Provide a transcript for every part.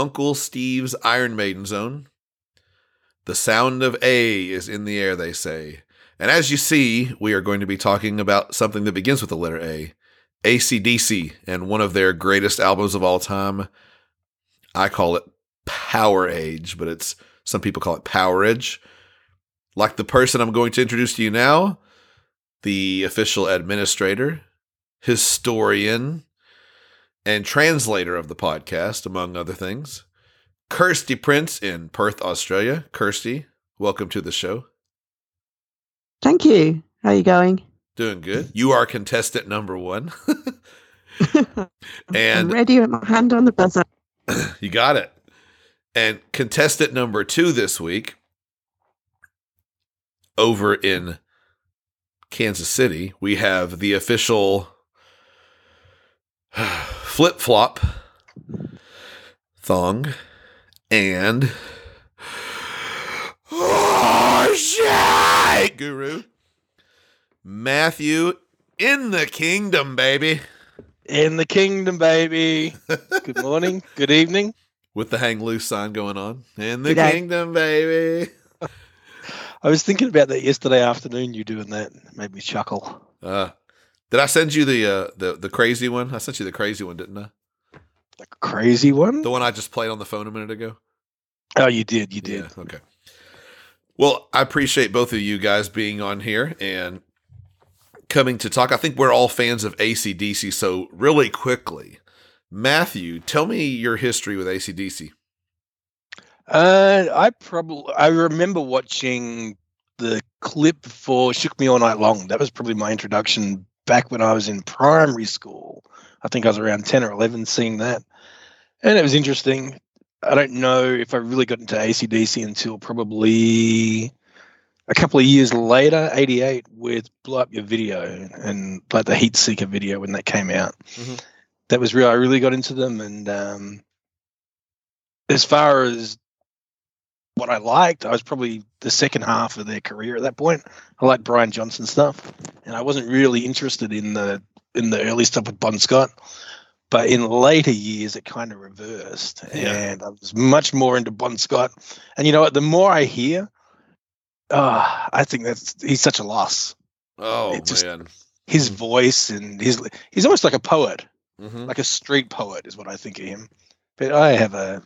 Uncle Steve's Iron Maiden Zone. The sound of A is in the air, they say. And as you see, we are going to be talking about something that begins with the letter A ACDC and one of their greatest albums of all time. I call it Power Age, but it's some people call it Power Edge. Like the person I'm going to introduce to you now, the official administrator, historian, and translator of the podcast, among other things. Kirsty Prince in Perth, Australia. Kirsty, welcome to the show. Thank you. How are you going? Doing good. You are contestant number one. I'm and ready with my hand on the buzzer. you got it. And contestant number two this week, over in Kansas City, we have the official flip flop thong and oh shit guru Matthew in the kingdom baby In the kingdom, baby. Good morning. Good evening. with the hang loose sign going on in the Good day. kingdom baby I was thinking about that yesterday afternoon. You doing that It made me chuckle. uh did I send you the uh the the crazy one I sent you the crazy one didn't I a crazy one. the one I just played on the phone a minute ago Oh, you did. You did. Yeah, okay. Well, I appreciate both of you guys being on here and coming to talk. I think we're all fans of ACDC. So, really quickly, Matthew, tell me your history with ACDC. Uh, I probably I remember watching the clip for "Shook Me All Night Long." That was probably my introduction back when I was in primary school. I think I was around ten or eleven seeing that, and it was interesting. I don't know if I really got into ACDC until probably a couple of years later, '88, with "Blow Up Your Video" and like the Heatseeker video when that came out. Mhm. That was real. I really got into them, and um, as far as what I liked, I was probably the second half of their career at that point. I liked Brian Johnson stuff, and I wasn't really interested in the in the early stuff with Bon Scott. But in later years, it kind of reversed, Yeah. and I was much more into Bon Scott. And you know what? The more I hear, uh, I think that's he's such a loss. Oh, just- man. His voice and his he's almost like a poet hmm like a street poet is what I think of him. But I have a,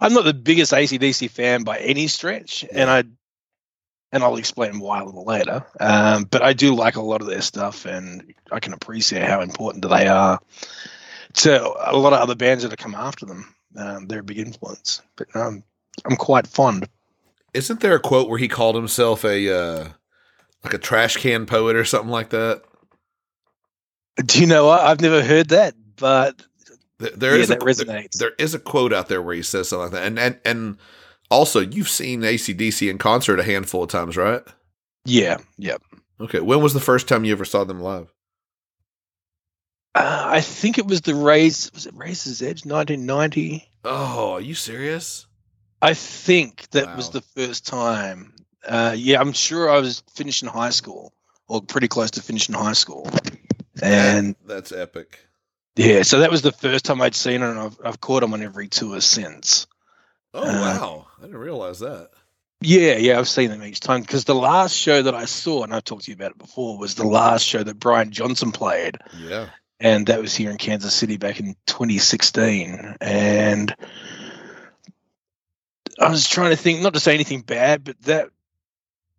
I'm not the biggest ACDC fan by any stretch, and I, and I'll explain why a little later. Um, but I do like a lot of their stuff, and I can appreciate how important they are to a lot of other bands that have come after them. Um, they're a big influence, but um, I'm quite fond. Isn't there a quote where he called himself a, uh, like a trash can poet or something like that? Do you know what? I've never heard that, but There Yeah, is a, resonates. There is a quote out there where he says something like that, and and and also you've seen ACDC in concert a handful of times, right? yeah, Yep. Okay, when was the first time you ever saw them live? Uh, I think it was the Raise. Was it Razor's Edge, 1990? Oh, are you serious? I think that was the first time. Uh, yeah, I'm sure I was finishing high school or pretty close to finishing high school. And That's epic. Yeah, so that was the first time I'd seen it, and I've, I've caught him on every tour since. Oh Uh, wow, I didn't realize that. Yeah, yeah, I've seen them each time because the last show that I saw, and I've talked to you about it before, was the last show that Brian Johnson played. Yeah. and that was here in Kansas City back in 2016. And I was trying to think, not to say anything bad, but that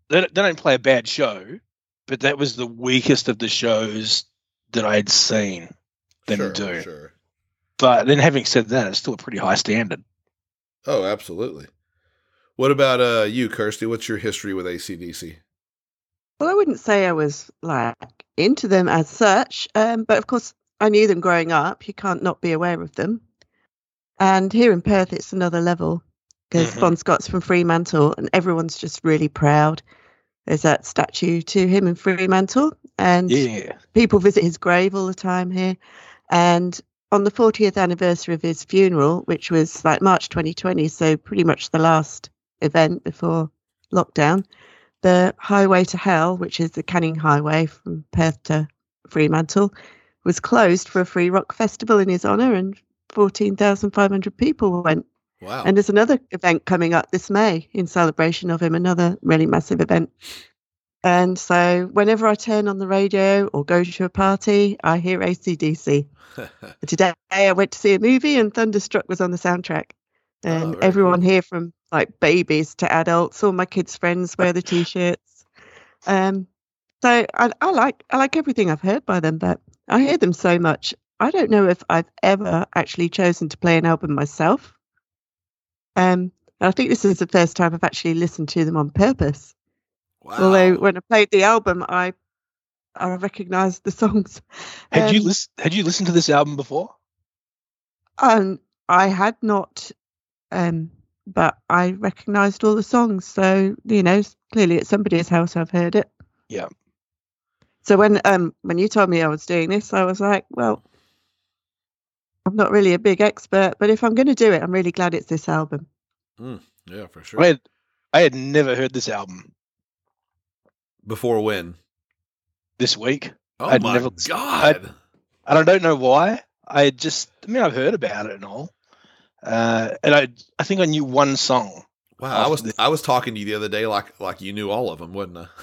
they, they don't play a bad show, but that was the weakest of the shows that I'd seen them sure, do. Sure. But then, having said that, it's still a pretty high standard. Oh, absolutely. What about uh you, Kirsty? What's your history with ACDC? Well, I wouldn't say I was like into them as such, um, but of course I knew them growing up. You can't not be aware of them. And here in Perth, it's another level because Mhm. Bon Scott's from Fremantle, and everyone's just really proud. There's that statue to him in Fremantle, and Yeah. people visit his grave all the time here. And on the 40th anniversary of his funeral, which was like March 2020, so pretty much the last event before lockdown, the Highway to Hell, which is the Canning Highway from Perth to Fremantle, was closed for a free rock festival in his honour, and 14,500 people went. Wow. And there's another event coming up this May in celebration of him, another really massive event. And so whenever I turn on the radio or go to a party, I hear ACDC. Today I went to see a movie and Thunderstruck was on the soundtrack. And Oh, very everyone here from like babies to adults, all my kids' friends wear the t-shirts. Um, so I, I like I like everything I've heard by them, but I hear them so much. I don't know if I've ever actually chosen to play an album myself. Um, and I think this is the first time I've actually listened to them on purpose. Wow. Although when I played the album, I I recognised the songs. Had you Um, list- Had you listened to this album before? Um, I had not, um, but I recognised all the songs. So you know, clearly at somebody's house I've heard it. Yeah. So when um when you told me I was doing this, I was like, well, I'm not really a big expert, but if I'm going to do it, I'm really glad it's this album. yeah, for sure. I had I had never heard this album Before when? this week. Oh I'd my never- god. and I don't know why. I just, I mean, I've heard about it and all, uh, and I, I think I knew one song. wow. I was the- I was talking to you the other day like like you knew all of them, wasn't I?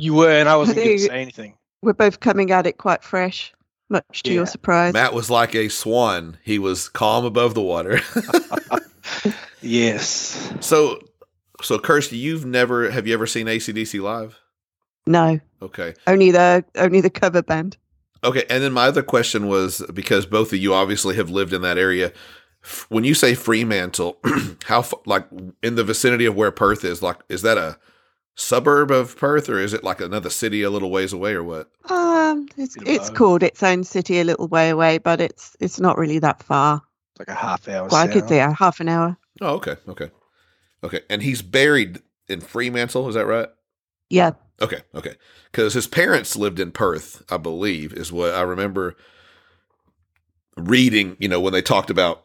You were, and I wasn't going to say anything. We're both coming at it quite fresh, much to Yeah. your surprise. Matt was like a swan. He was calm above the water. Yes, so so Kirsty, you've never have you ever seen ACDC live? No, Okay. only the only the cover band. Okay, and then my other question was because both of you obviously have lived in that area. When you say Fremantle, how like in the vicinity of where Perth is, like is that a suburb of Perth or is it like another city a little ways away or what? Um, it's it's called its own city a little way away, but it's it's not really that far. it's like a half hour. Well, I could say a half an hour. Oh, okay, okay, okay. And he's buried in Fremantle, is that right? Yeah, Okay, okay. Because his parents lived in Perth, I believe, is what I remember reading. You know, when they talked about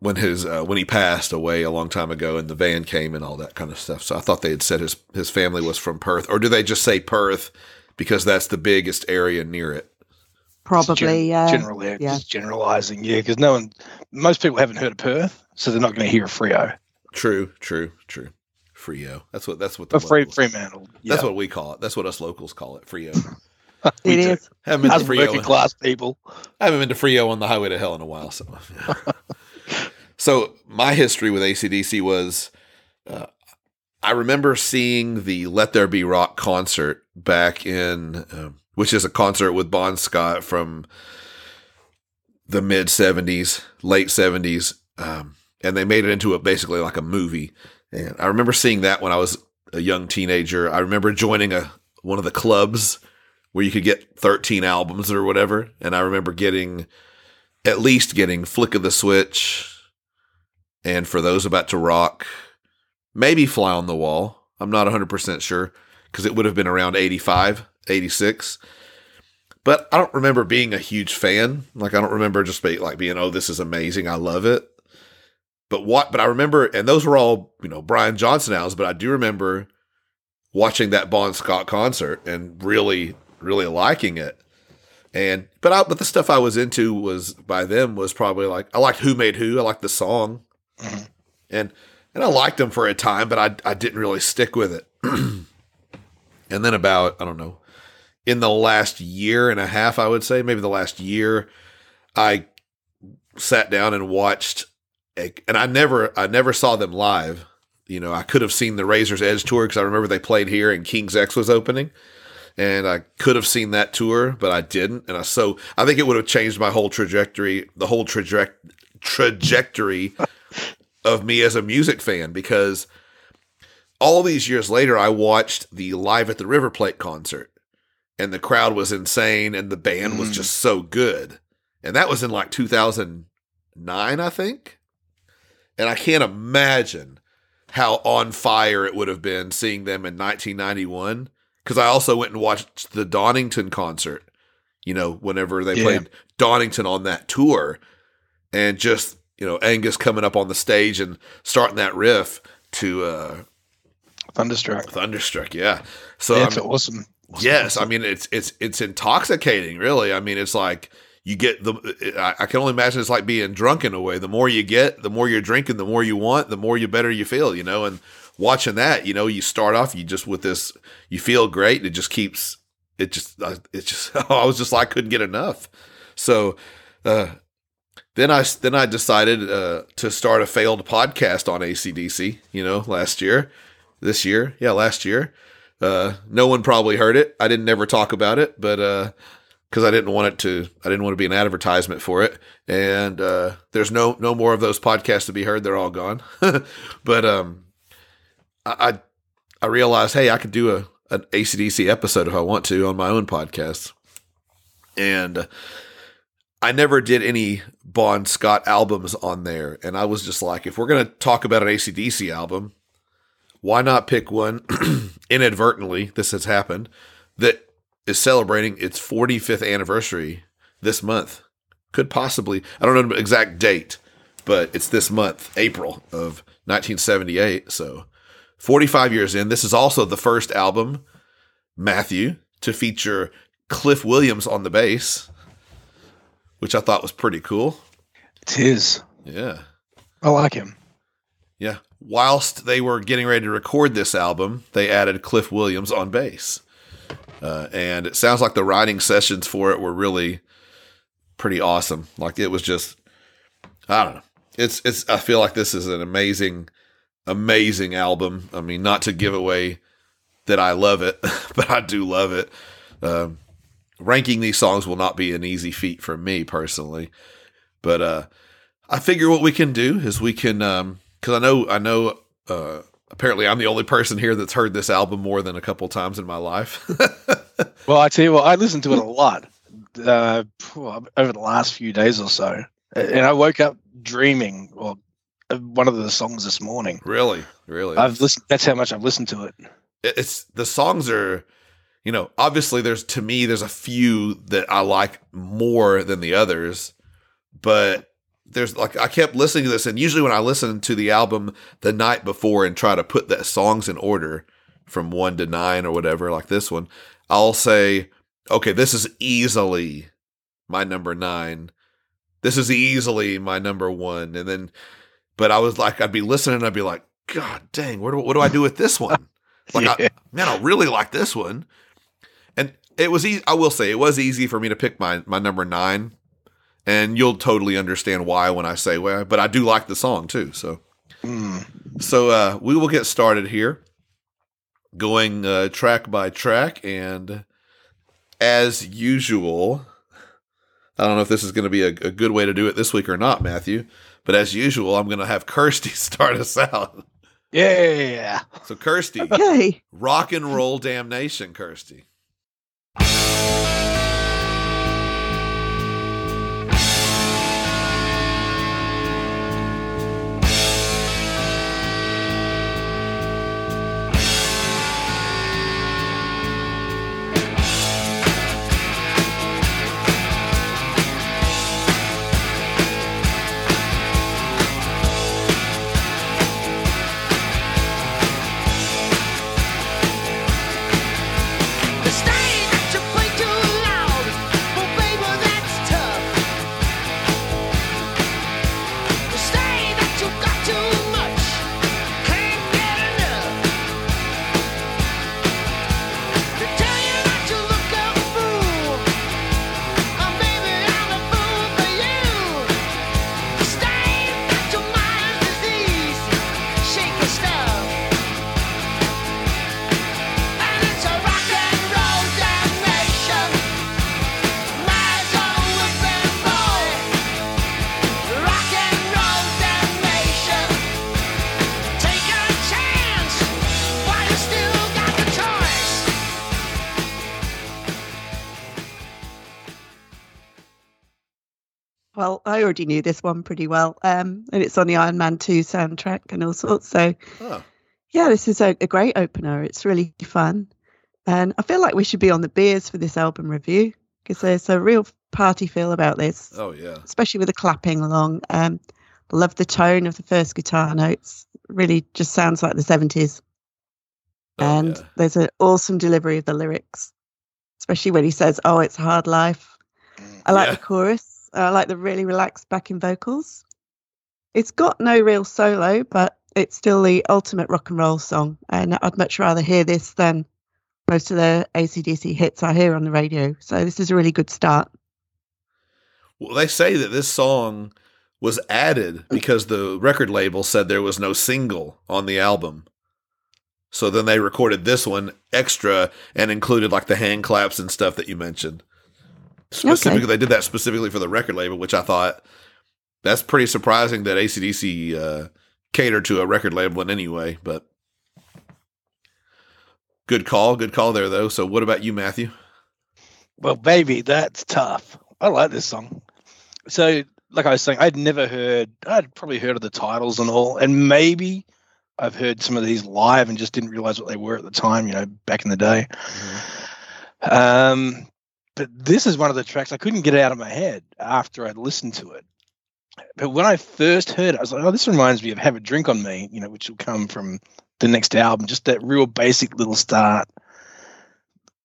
when his uh, when he passed away a long time ago, and the van came and all that kind of stuff. So I thought they had said his his family was from Perth, or do they just say Perth because that's the biggest area near it? It's gen- probably. Yeah, general, yeah, yeah. just generalizing, yeah, because no one, most people haven't heard of Perth, so they're not going to hear of Freo True, true, true. Freo. That's what that's what the or Free, Fremantle. Yeah. That's what we call it. That's what us locals call it. Freo. It is. Haven't been to Freo. working class people. I haven't been to Freo on the highway to hell in a while. So, so my history with ACDC was uh, I remember seeing the Let There Be Rock concert back in, um, which is a concert with Bon Scott from the mid 70s, late 70s. Um, and they made it into a basically like a movie. And I remember seeing that when I was a young teenager. I remember joining a one of the clubs where you could get 13 albums or whatever. And I remember getting at least getting Flick of the Switch and for those about to rock, maybe Fly on the Wall. I'm not 100% sure because it would have been around 85, 86. But I don't remember being a huge fan. Like I don't remember just be, like being, oh, this is amazing. I love it. But what? But I remember, and those were all you know Brian Johnson albums. But I do remember watching that Bon Scott concert and really, really liking it. And but I, but the stuff I was into was by them was probably like I liked Who Made Who. I liked the song, Mhm. and and I liked them for a time, but I I didn't really stick with it. and then about I don't know in the last year and a half, I would say maybe the last year, I sat down and watched, and I never I never saw them live. You know, I could have seen the Razor's Edge tour because I remember they played here and King's X was opening and I could have seen that tour, but I didn't. And I so I think it would have changed my whole trajectory, the whole traje- trajectory of me as a music fan because all these years later, I watched the Live at the River Plate concert, and the crowd was insane, and the band was Mm. just so good. And that was in like 2009, I think. And I can't imagine how on fire it would have been seeing them in 1991. Because I also went and watched the Donington concert, you know, whenever they Yeah. played Donington on that tour. And just, you know, Angus coming up on the stage and starting that riff to uh, Thunderstruck. Thunderstruck. Yeah. So, yeah, it's awesome. Awesome, yes, I mean, it's, it's, it's intoxicating, really. I mean, it's like, you get the I, can only imagine it's like being drunk in a way. The more you get the more you're drinking the more you want the more you better you feel you know? And watching that you know you start off you just with this you feel great it just keeps it just uh, it just i was just like couldn't get enough. So uh then i then i decided uh to start a failed podcast on acdc you know last year this year yeah last year. Uh no one probably heard it. I didn't ever talk about it but uh because I didn't want it to I didn't want to be an advertisement for it. And uh, there's no no more of those podcasts to be heard. They're all gone. but um, I, I realized, hey, I could do a an ACDC episode if I want to on my own podcast. And I never did any Bon Scott albums on there. And I was just like, if we're gonna talk about an ACDC album, why not pick one inadvertently? This has happened that is celebrating its 45th anniversary this month. Could possibly, I don't know the exact date, but it's this month, April of 1978. So 45 years in. This is also the first album, Matthew, to feature Cliff Williams on the bass, which I thought was pretty cool. it is. Yeah. I like him. Yeah. Whilst they were getting ready to record this album, they added Cliff Williams on bass. Uh, and it sounds like the writing sessions for it were really pretty awesome. Like it was just, I don't know. It's, it's, I feel like this is an amazing, amazing album. I mean, not to give away that I love it, but I do love it. Um, ranking these songs will not be an easy feat for me personally, but, uh, I figure what we can do is we can, um, cause I know, I know, uh, apparently I'm the only person here that's heard this album more than a couple times in my life. Well, I tell you what, I listened to it a lot uh, over the last few days or so, and I woke up dreaming of one of the songs this morning. really, really. I've listened. That's how much I've listened to it. it's the songs are you know obviously there's to me there's a few that i like more than the others but there's like i kept listening to this and usually when i listen to the album the night before and try to put the songs in order from one to nine or whatever like this one i'll say okay this is easily my number nine this is easily my number one and then but i was like i'd be listening and i'd be like god dang where do, what do i do with this one like, Yeah. I, man, I really like this one. And it was easy. I will say it was easy for me to pick my my number nine, and you'll totally understand why when I say why. But I do like the song too. So Mm. so uh, we will get started here, going uh, track by track, and as usual. I don't know if this is going to be a, a good way to do it this week or not, Matthew. But as usual, I'm going to have Kirsty start us out. Yeah. So, Kirsty, Okay. rock and roll damnation, Kirsty. Well, I already knew this one pretty well, um, and it's on the Iron Man 2 soundtrack and all sorts. So, Oh, yeah, this is a, a great opener. It's really fun. And I feel like we should be on the beers for this album review because there's a real party feel about this, oh yeah. especially with the clapping along. Um, love the tone of the first guitar notes. Really just sounds like the 70s. Oh, and yeah. there's an awesome delivery of the lyrics, especially when he says, "Oh, it's a hard life." I like Yeah. the chorus. I like the really relaxed backing vocals. It's got no real solo, but it's still the ultimate rock and roll song, and I'd much rather hear this than most of the ACDC hits I hear on the radio. So this is a really good start. Well, they say that this song was added mm. because the record label said there was no single on the album. So then they recorded this one extra and included like the hand claps and stuff that you mentioned. Specifically, they did that specifically for the record label, which I thought that's pretty surprising that ACDC uh, catered to a record label in any way. But good call, good call there though. So what about you, Matthew? Well, baby, that's tough. I like this song. So, like I was saying, I'd never heard, I'd probably heard of the titles and all, and maybe I've heard some of these live and just didn't realize what they were at the time, you know, back in the day. Um, but this is one of the tracks I couldn't get out of my head after I'd listened to it. But when I first heard it, I was like, oh, this reminds me of Have a Drink on Me, you know, which will come from the next album, just that real basic little start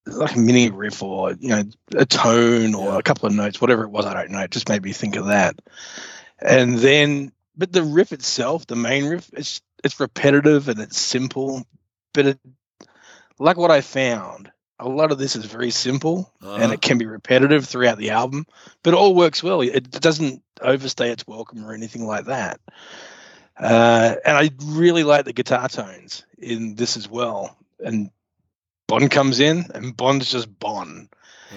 like a mini riff or you know a tone or a couple of notes whatever it was i don't know it just made me think of that. And then but the riff itself the main riff it's it's repetitive and it's simple but it like what i found a lot of this is very simple Uh-huh. and it can be repetitive throughout the album but it all works well it doesn't overstay its welcome or anything like that uh, and i really like the guitar tones in this as well and Bon comes in and Bon's just Bon.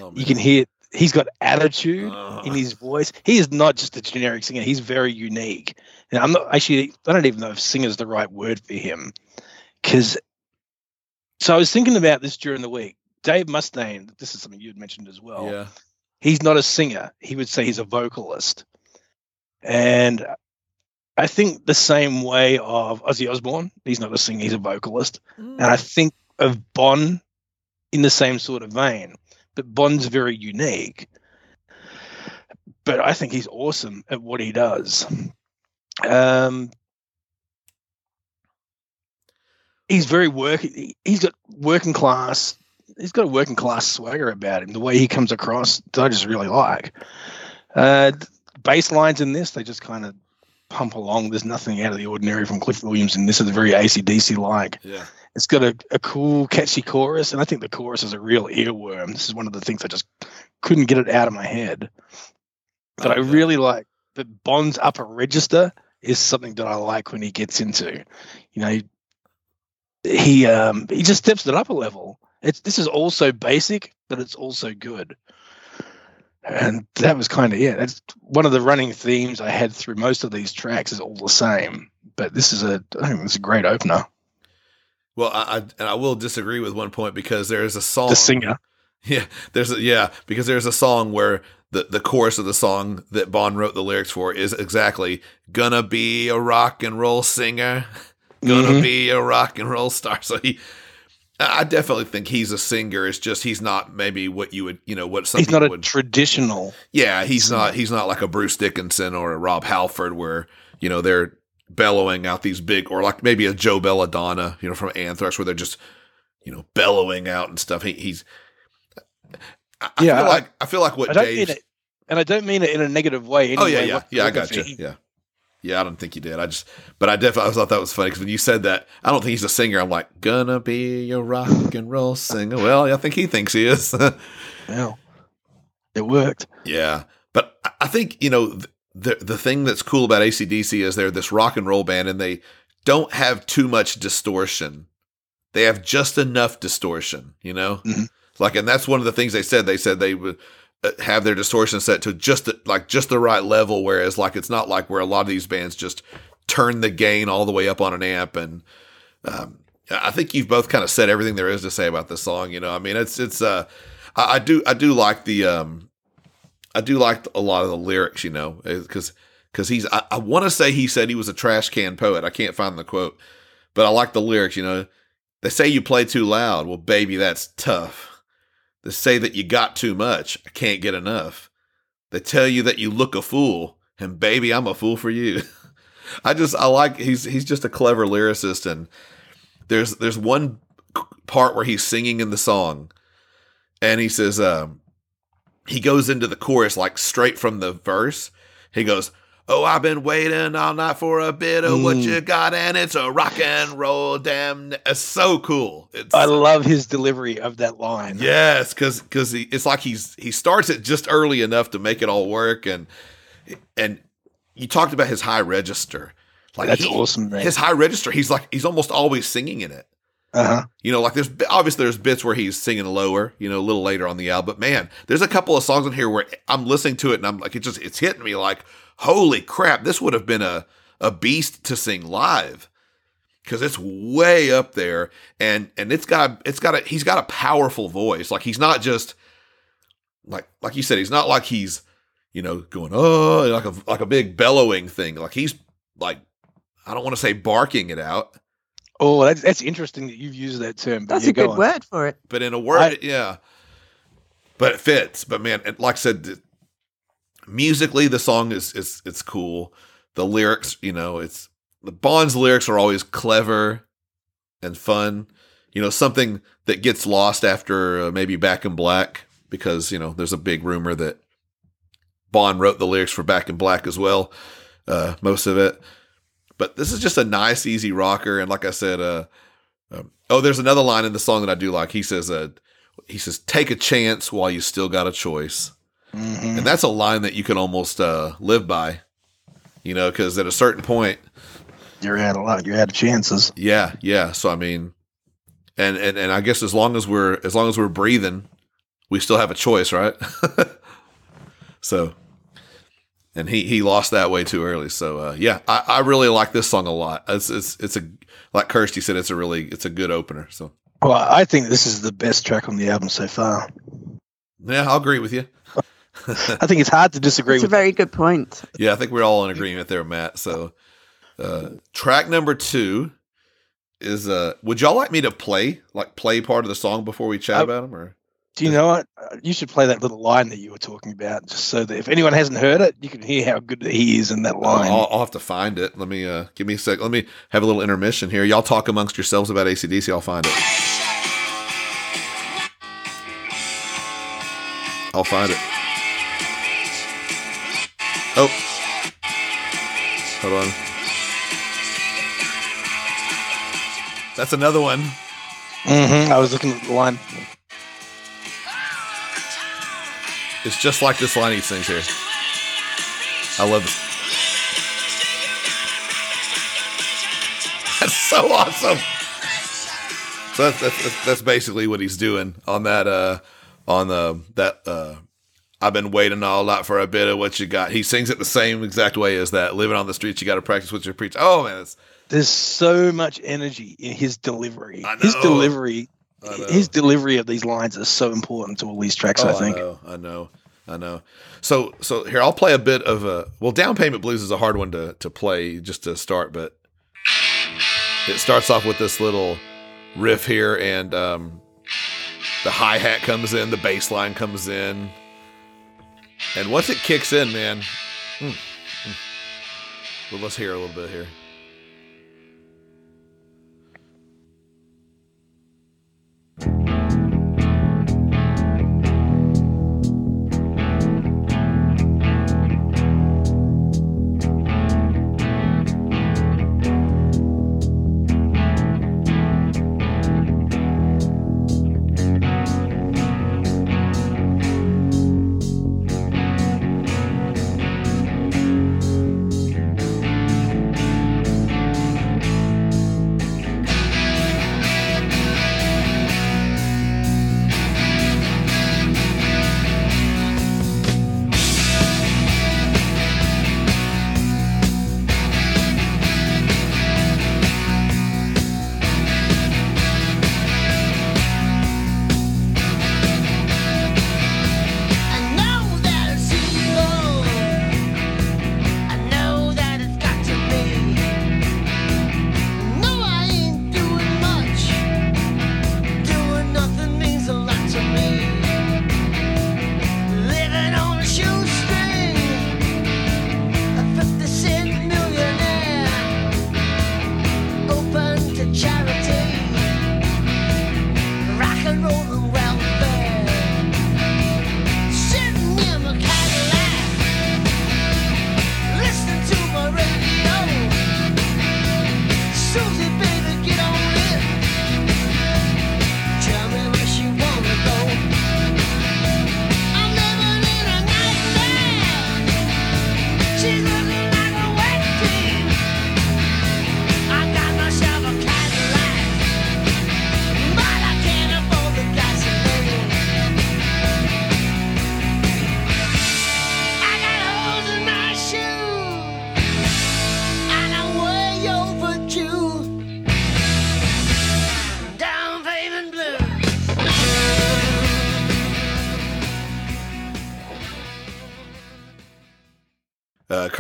Oh, You can hear he's got attitude Uh, in his voice. He is not just a generic singer. He's very unique. And I'm not actually I don't even know if singer is the right word for him. Cause so I was thinking about this during the week. Dave Mustaine, this is something you had mentioned as well. yeah. He's not a singer. He would say he's a vocalist. And I think the same way of Ozzy Osbourne, he's not a singer, he's a vocalist. And I think of Bon in the same sort of vein, but Bon's very unique. But I think he's awesome at what he does. Um, he's very work. He's got working class. He's got a working class swagger about him. The way he comes across, I just really like. Uh, bass lines in this, they just kind of pump along. There's nothing out of the ordinary from Cliff Williams, and this is very ACDC like. Yeah. It's got a, a cool, catchy chorus, and I think the chorus is a real earworm. This is one of the things I just couldn't get it out of my head. But I Oh, yeah. really like that Bon's upper register is something that I like when he gets into. You know, he um he just steps it up a level. It's this is also basic, but it's also good. And that was kind of yeah. That's one of the running themes I had through most of these tracks is all the same. But this is a I think it's a great opener. Well, I, I and I will disagree with one point because there is a song. The singer. Yeah, there's a yeah because there's a song where the the chorus of the song that Bon wrote the lyrics for is exactly gonna be a rock and roll singer, gonna Mhm. be a rock and roll star. So he, I definitely think he's a singer. It's just he's not maybe what you would you know what some He's not a would. traditional. yeah, he's singer. not he's not like a Bruce Dickinson or a Rob Halford where you know they're bellowing out these big or like maybe a Joe Belladonna you know from Anthrax where they're just you know bellowing out and stuff. He, he's I, Yeah, feel I- like I feel like what I don't Dave's mean it, and I don't mean it in a negative way. Anyway, Oh yeah, yeah, yeah. I got you. he- Yeah, yeah. I don't think he did. I just, but I definitely I thought that was funny because when you said that, I don't think he's a singer. I'm like, gonna be a rock and roll singer. Well, I think he thinks he is. Well, it worked. yeah, but I- think you know the the thing that's cool about ACDC is they're this rock and roll band, and they don't have too much distortion. They have just enough distortion, you know. Mhm. Like, and that's one of the things they said. They said they would have their distortion set to just the, like just the right level. Whereas, like, it's not like where a lot of these bands just turn the gain all the way up on an amp. And um, I think you've both kind of said everything there is to say about this song. You know, I mean, it's it's uh, I, I do I do like the um, I do like a lot of the lyrics, you know, because because he's I, I want to say he said he was a trash can poet. I can't find the quote, but I like the lyrics. You know, they say you play too loud. Well, baby, that's tough. They say that you got too much. I can't get enough. They tell you that you look a fool, and baby, I'm a fool for you. I just I like he's he's just a clever lyricist, and there's there's one part where he's singing in the song, and he says, um, he goes into the chorus like straight from the verse. He goes, Oh, I've been waiting all night for a bit of what Mm. you got, and it's a rock and roll damn. It's so cool. It's I love his delivery of that line. yes, because because it's like he's he starts it just early enough to make it all work, and and you talked about his high register. Like That's he- awesome, man. His high register, he's like he's almost always singing in it. uh-huh. You know, like there's obviously there's bits where he's singing lower, you know, a little later on the album. But man, there's a couple of songs in here where I'm listening to it and I'm like, it just it's hitting me like, holy crap, this would have been a a beast to sing live because it's way up there and and it's got it's got a he's got a powerful voice. Like he's not just like like you said, he's not like he's you know going oh like a like a big bellowing thing. Like he's like I don't want to say barking it out. Oh, that's that's interesting that you've used that term. But That's a good on. word for it. but in a word, I- yeah. But it fits. But man, and like I said, th- musically the song is is it's cool. The lyrics, you know, it's the Bon's lyrics are always clever and fun. You know, something that gets lost after uh, maybe Back in Black because you know there's a big rumor that Bon wrote the lyrics for Back in Black as well, uh, most of it. But this is just a nice, easy rocker, and like I said, uh, um, oh, there's another line in the song that I do like. He says, uh, he says, "Take a chance while you still got a choice," Mhm. and that's a line that you can almost uh, live by. You know, because at a certain point, You're out a lot. You're out of chances. yeah, yeah. So I mean, and and and I guess as long as we're as long as we're breathing, we still have a choice, right? so, and he he lost that way too early. So uh, yeah, I, I really like this song a lot. It's it's it's a like Kirsty said, it's a really it's a good opener. So Well, I think this is the best track on the album so far. yeah, I'll agree with you. I think it's hard to disagree with. It's a with. very good point. Yeah, I think we're all in agreement there, Matt. So, uh, track number two is uh, would y'all like me to play like play part of the song before we chat I- about them, or Do you know what? Uh, You should play that little line that you were talking about, just so that if anyone hasn't heard it, you can hear how good he is in that I'll, line. I'll, I'll have to find it. Let me uh, give me a sec. Let me have a little intermission here. Y'all talk amongst yourselves about ACDC. I'll find it. I'll find it. Oh, hold on. That's another one. Mm-hmm. I was looking at the line. It's just like this line he sings here. I love this. That's so awesome. So that's, that's, that's, that's basically what he's doing on that uh on the that uh I've been waiting all night for a bit of what you got. He sings it the same exact way as that. Living on the streets, you got to practice what you preach. Oh man, it's, There's so much energy in his delivery. His delivery, his delivery of these lines is so important to all these tracks. Oh, I think. I know, I know, I know. So, so here I'll play a bit of a. Well, down payment blues is a hard one to to play just to start, but it starts off with this little riff here, and um, the hi hat comes in, the bass line comes in, and once it kicks in, man. mm, mm. Let's hear a little bit here.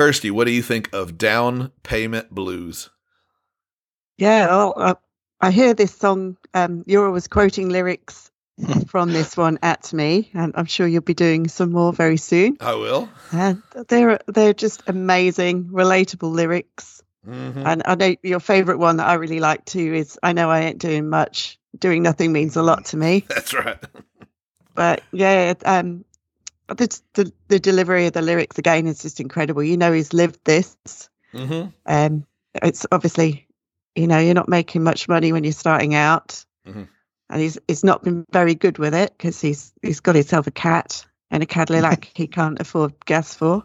Kirsty, what do you think of Down Payment Blues? Yeah, well, I, I hear this song. Um, you're always quoting lyrics from this one at me, and I'm sure you'll be doing some more very soon. I will. And they're they're just amazing, relatable lyrics. Mhm. And I know your favourite one that I really like too is "I know I ain't doing much. Doing nothing means a lot to me." That's right. But yeah, um, the, the the delivery of the lyrics again is just incredible. You know, he's lived this. hmm Um, it's obviously, you know, you're not making much money when you're starting out, Mhm. and he's he's not been very good with it because he's he's got himself a cat and a Cadillac he can't afford gas for.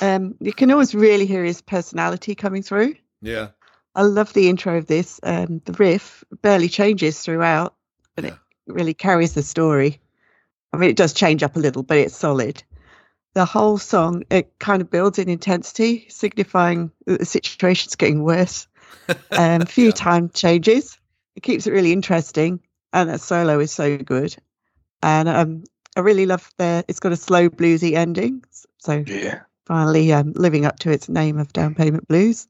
Um, you can always really hear his personality coming through. Yeah. I love the intro of this. Um, the riff barely changes throughout, but Yeah. it really carries the story. I mean, it does change up a little, but it's solid. The whole song it kind of builds in intensity, signifying that the situation's getting worse. Um, a few Yeah. time changes. It keeps it really interesting, and the solo is so good. And um, I really love the. It's got a slow bluesy ending, so Yeah. finally um, living up to its name of Down Payment Blues.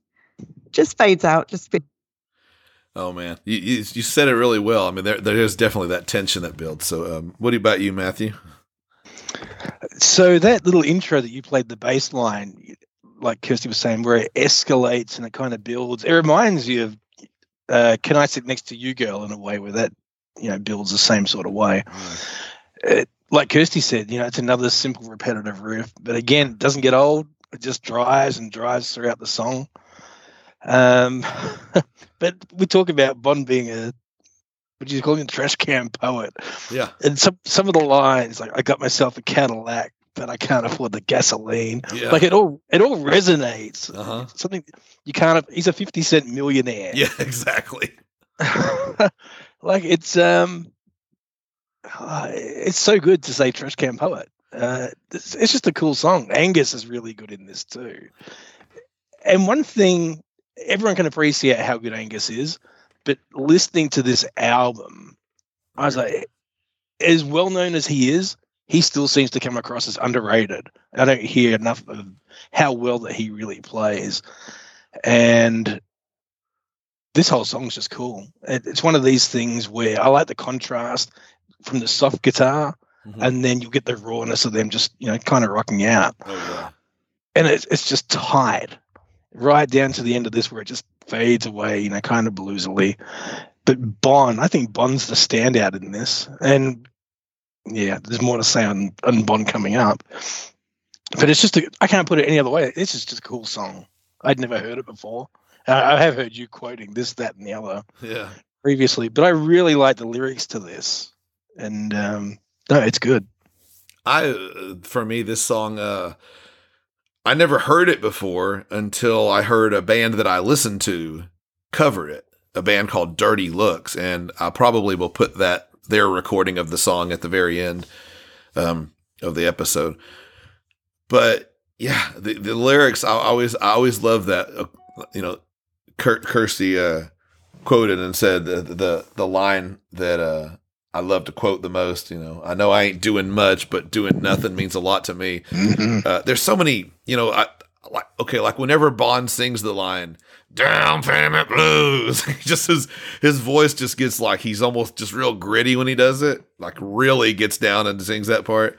Just fades out, just a bit Oh man, you, you you said it really well. I mean, there there is definitely that tension that builds. So, um, what about you, Matthew? So that little intro that you played, the bass line, like Kirsty was saying, where it escalates and it kind of builds, it reminds you of uh, "Can I Sit Next to You, Girl?" in a way where that you know builds the same sort of way. It, like Kirsty said, you know, it's another simple, repetitive riff, but again, it doesn't get old. It just drives and drives throughout the song. Um, but we talk about Bon being a what do you call him, a trash can poet Yeah, and some some of the lines like I got myself a Cadillac, but I can't afford the gasoline. yeah, Like it all it all resonates. uh huh. Something you can't. He's a fifty cent millionaire. Yeah, exactly. like it's um, uh, it's so good to say trash can poet. Uh, it's, it's just a cool song. Angus is really good in this too. And one thing everyone can appreciate how good Angus is, but listening to this album, I was like, as well known as he is, he still seems to come across as underrated. I don't hear enough of how well that he really plays. And this whole song's just cool. It's one of these things where I like the contrast from the soft guitar, Mhm. and then you get the rawness of them just, you know, kind of rocking out. Oh yeah. And it's, it's just tied right down to the end of this where it just fades away, you know, kind of bluesily. But Bon, I think Bon's the standout in this. And yeah, there's more to say on, on Bon coming up. But it's just, a, I can't put it any other way. This is just a cool song. I'd never heard it before. I I have heard you quoting this, that, and the other Yeah. previously, but I really like the lyrics to this. And um, no, it's good. I uh, for me this song uh I never heard it before until I heard a band that I listened to cover it, a band called Dirty Looks, and I probably will put that their recording of the song at the very end um, of the episode. But yeah, the, the lyrics I always I always love that. Uh, you know, Kurt Kirsty uh, quoted and said the the the line that uh, I love to quote the most. You know, I know I ain't doing much, but doing nothing means a lot to me. Uh, there's so many, you know, I like okay, like whenever Bon sings the line "Down Payment Blues," just his his voice just gets like he's almost just real gritty when he does it. Like really gets down and sings that part.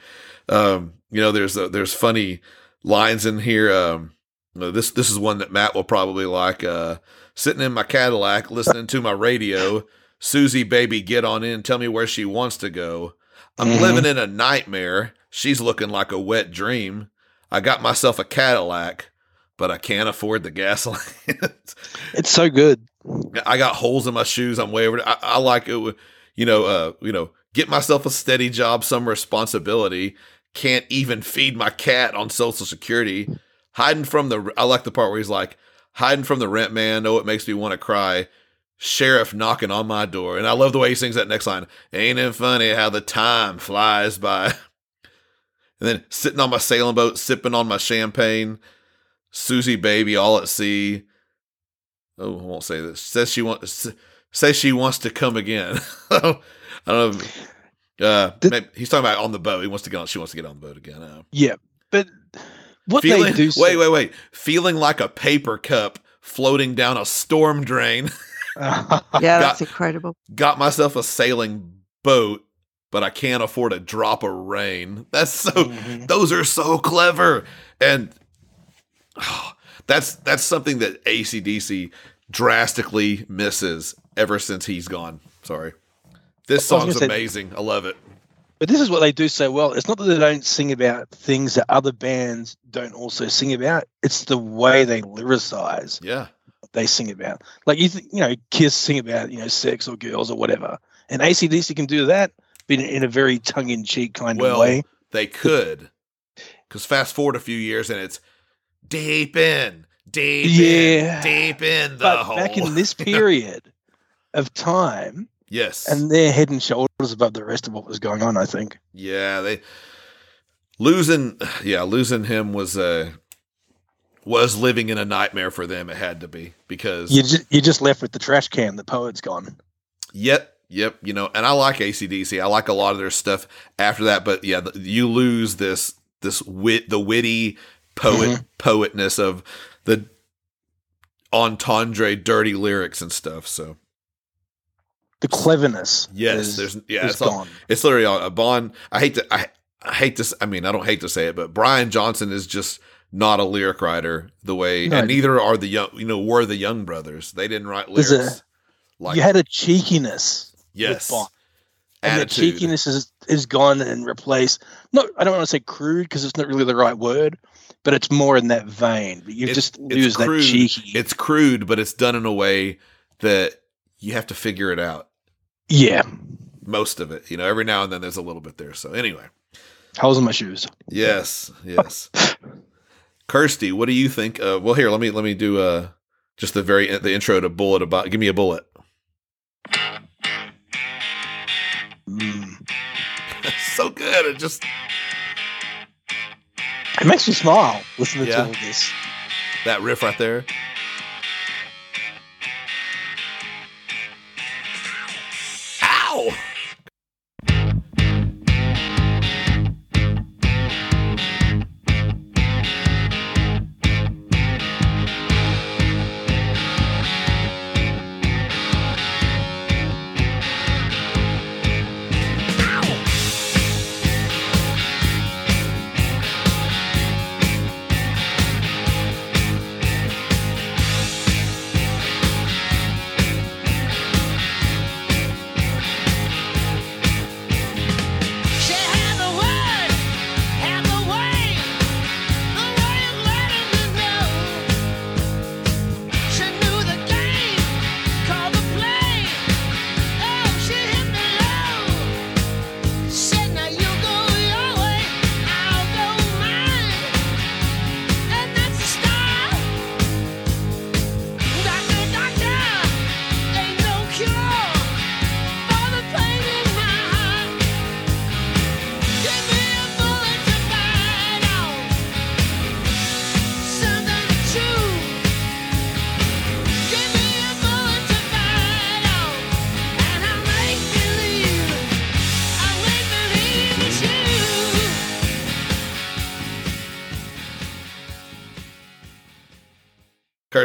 Um, you know, there's uh, there's funny lines in here. Um, you know, this this is one that Matt will probably like. Uh, sitting in my Cadillac, listening to my radio. Susie, baby, get on in. Tell me where she wants to go. I'm Mhm. living in a nightmare. She's looking like a wet dream. I got myself a Cadillac, but I can't afford the gasoline. It's so good. I got holes in my shoes. I'm way over. I, I like it. You know, uh, you know, get myself a steady job, some responsibility. Can't even feed my cat on Social Security. Hiding from the. I like the part where he's like hiding from the rent man. Oh, it makes me want to cry. Sheriff knocking on my door, and I love the way he sings that next line. Ain't it funny how the time flies by? And then sitting on my sailing boat, sipping on my champagne. Susie baby, all at sea. Oh, I won't say this. Says she wants. Says she wants to come again. I don't know. Uh, maybe, he's talking about on the boat. He wants to get on. She wants to get on the boat again. Uh, Yeah, but what feeling, they do. wait, wait, wait. Feeling like a paper cup floating down a storm drain. Yeah, Got- that's incredible. Got myself a sailing boat, but I can't afford a drop of rain. That's so. Mhm. Those are so clever, and oh, that's that's something that ACDC drastically misses ever since he's gone. Sorry. This I song's say- amazing. I love it. But this is what they do so well. It's not that they don't sing about things that other bands don't also sing about. It's the way they lyricize Yeah. They sing about. Like you, th- you know, Kiss sing about you know sex or girls or whatever, and ACDC can do that, but in, in a very tongue-in-cheek kind Well, of way. they could. Because fast forward a few years and it's deep in, deep Yeah. in, deep in the But hole. back in this period of time, yes. and they're head and shoulders above the rest of what was going on. I think. Yeah, they losing yeah, losing him was uh was living in a nightmare for them. It had to be because You just you just left with the trash can. The poet's gone. Yep, yep. You know, and I like ACDC. I like a lot of their stuff after that. But yeah, th- you lose this this wit, the witty poet Mhm. poetness of the entendre, dirty lyrics and stuff. So The cleverness. yes, is- there's yeah, it's all, gone. it's literally all- a Bon. I hate to I, I hate to I mean I don't hate to say it, but Brian Johnson is just not a lyric writer the way, No. and neither are the young. You know, were the Young Brothers. They didn't write There's a- lyrics. like you had a cheekiness. yes, Bon. and attitude. the cheekiness is is gone and replaced. No, I don't want to say crude because it's not really the right word, but it's more in that vein. But you It's- just it's lose that crude. cheeky. it's crude, but it's done in a way that you have to figure it out. yeah, Most of it, you know, every now and then there's a little bit there. So anyway, holes in my shoes. yes, yes. Kirsty, what do you think? Uh, well, here, let me let me do uh just the very the intro to bullet about. Give me a bullet. Mm. so good. It just It makes me smile listening Yeah. to all this. that riff right there.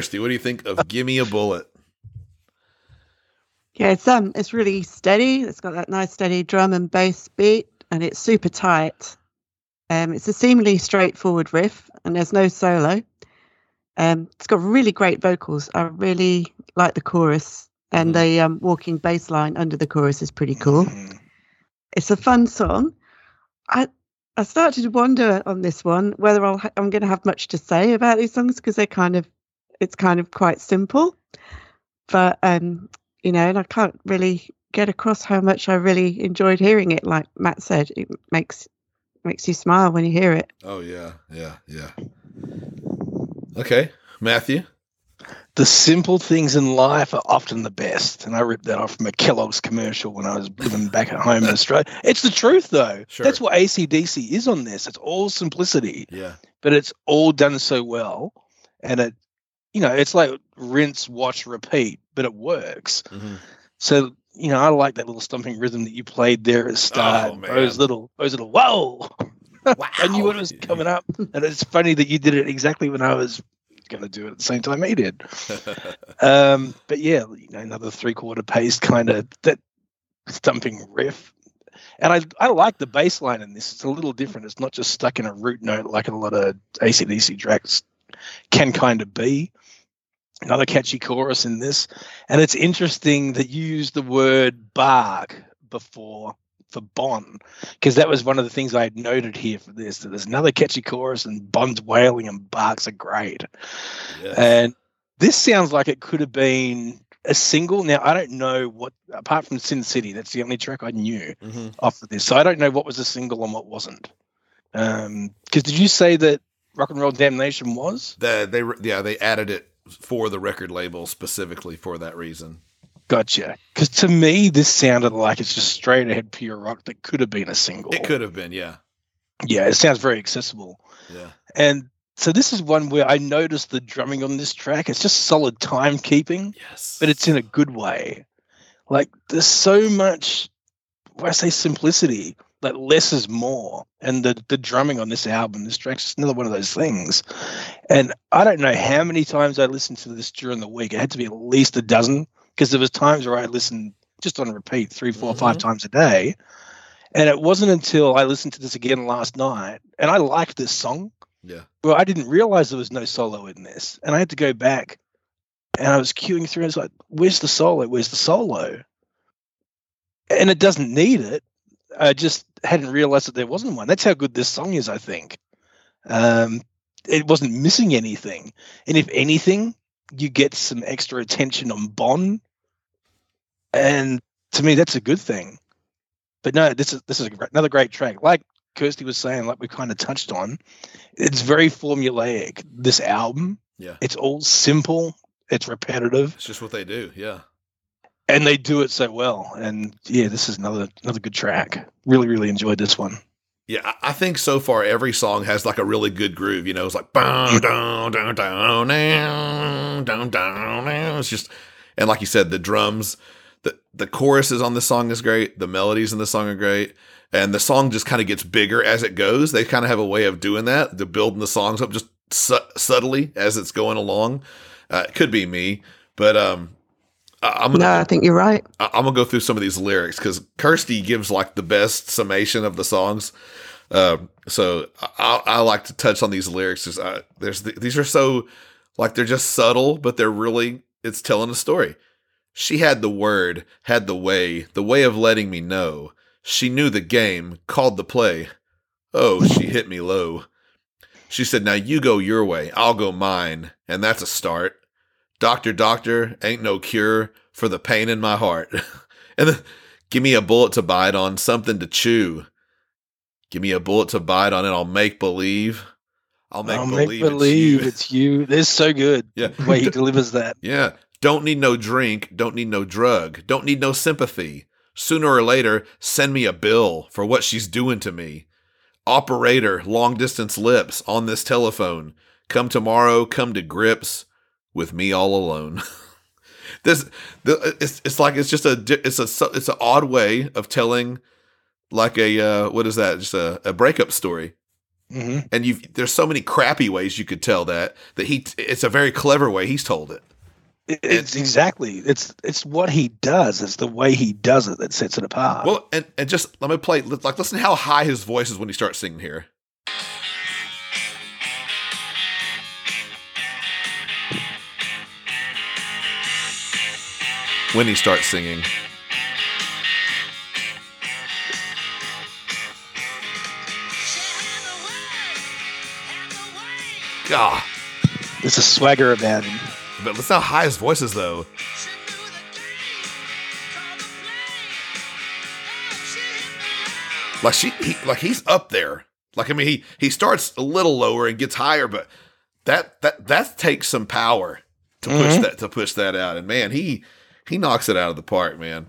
Kirsty, what do you think of "Give Me a Bullet"? Yeah, it's um, it's really steady. It's got that nice steady drum and bass beat, and it's super tight. Um, it's a seemingly straightforward riff, and there's no solo. Um, it's got really great vocals. I really like the chorus, and Mhm. the um, walking bass line under the chorus is pretty cool. Mm. It's a fun song. I I started to wonder on this one whether I'll ha- I'm going to have much to say about these songs because they're kind of it's kind of quite simple, but um, you know, and I can't really get across how much I really enjoyed hearing it. Like Matt said, it makes makes you smile when you hear it. Oh yeah, yeah, yeah. Okay, Matthew. The simple things in life are often the best. And I ripped that off from a Kellogg's commercial when I was living back at home in Australia. It's the truth, though. Sure. That's what ACDC is on this. It's all simplicity, Yeah, but it's all done so well. And it, you know, it's like rinse, wash, repeat, but it works. Mhm. So, you know, I like that little stomping rhythm that you played there at the start. Oh. Those little, those little, whoa. Wow. I knew what was coming up, and it's funny that you did it exactly when I was going to do it at the same time he did. Um, but yeah, you know, another three quarter pace kind of that thumping riff. And I, I like the bass line in this. It's a little different. It's not just stuck in a root note like a lot of ACDC tracks can kind of be. Another catchy chorus in this. And it's interesting that you used the word bark before for Bon, because that was one of the things I had noted here for this. That there's another catchy chorus and Bon's wailing and barks are great. Yes. And this sounds like it could have been a single. Now I don't know what apart from Sin City, that's the only track I knew Mhm. off of this. So I don't know what was a single and what wasn't. Um because did you say that Rock and Roll Damnation was? The, they yeah they added it for the record label specifically for that reason. Gotcha. Because to me, this sounded like it's just straight ahead pure rock that could have been a single. It could have been, yeah, Yeah, it sounds very accessible. yeah. And so this is one where I noticed the drumming on this track. It's just solid timekeeping. Yes, but it's in a good way. Like there's so much, when I say simplicity, like less is more. And the the drumming on this album, this track's another one of those things. And I don't know how many times I listened to this during the week. It had to be at least a dozen because there was times where I listened just on repeat three, four, five mm-hmm. times a day. And it wasn't until I listened to this again last night, and I liked this song. yeah. Well, I didn't realize there was no solo in this, and I had to go back, and I was queuing through. And it's like, "Where's the solo? Where's the solo?" And it doesn't need it. I just hadn't realized that there wasn't one. That's how good this song is. I think um, it wasn't missing anything, and if anything, you get some extra attention on Bon, and to me, that's a good thing. But no, this is this is a another great track. Like Kirsty was saying, like we kind of touched on, it's very formulaic. This album, Yeah. it's all simple, it's repetitive, It's just what they do. Yeah, and they do it so well. And yeah, this is another another good track. Really, really enjoyed this one. yeah. I- think so far every song has like a really good groove. You know, it's like down, down, down, down, down, down, down. It's just, and like you said, the drums, the the choruses on this song is great. The melodies in the song are great. And the song just kind of gets bigger as it goes. They kind of have a way of doing that. They're building the songs up just su- subtly as it's going along. Uh, it could be me, but um, I'm gonna No, I think you're right. I- I'm gonna go through some of these lyrics because Kirsty gives like the best summation of the songs. Um, so I, I like to touch on these lyrics. I, there's th- these are so like they're just subtle, but they're really it's telling a story. She had the word, had the way, the way of letting me know. She knew the game, called the play. Oh, she hit me low. She said, "Now you go your way, I'll go mine," and that's a start. Doctor, doctor, ain't no cure for the pain in my heart. and then, give me a bullet to bite on, something to chew. Give me a bullet to bite on, and I'll make believe. I'll make I'll believe, make believe it's it's you. It's so good. Yeah. The way he delivers that. yeah. Don't need no drink. Don't need no drug. Don't need no sympathy. Sooner or later, send me a bill for what she's doing to me. Operator, long distance lips on this telephone. Come tomorrow, come to grips with me all alone. this, the, it's, it's like it's just a it's a it's an odd way of telling like a uh, what is that just a, a breakup story hmm and you there's so many crappy ways you could tell that that he it's a very clever way he's told it It's exactly. It's it's what he does. It's the way he does it that sets it apart. Well, and, and just let me play. Like, listen how high his voice is when he starts singing here. When he starts singing, God. There's a swagger about him. But listen how high his voice is, though. Like she, he, like he's up there. Like I mean, he he starts a little lower and gets higher, but that that that takes some power to push Mhm. that to push that out. And man, he he knocks it out of the park, man.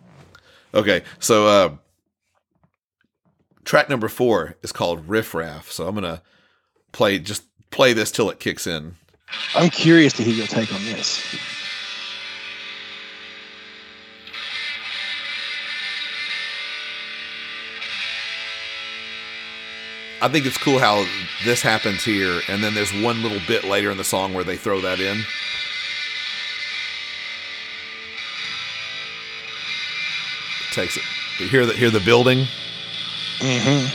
Okay, so uh, track number four is called Riff Raff. So I'm gonna play just play this till it kicks in. I'm curious to hear your take on this. I think it's cool how this happens here, and then there's one little bit later in the song where they throw that in. Takes it. You hear the hear the building. hmm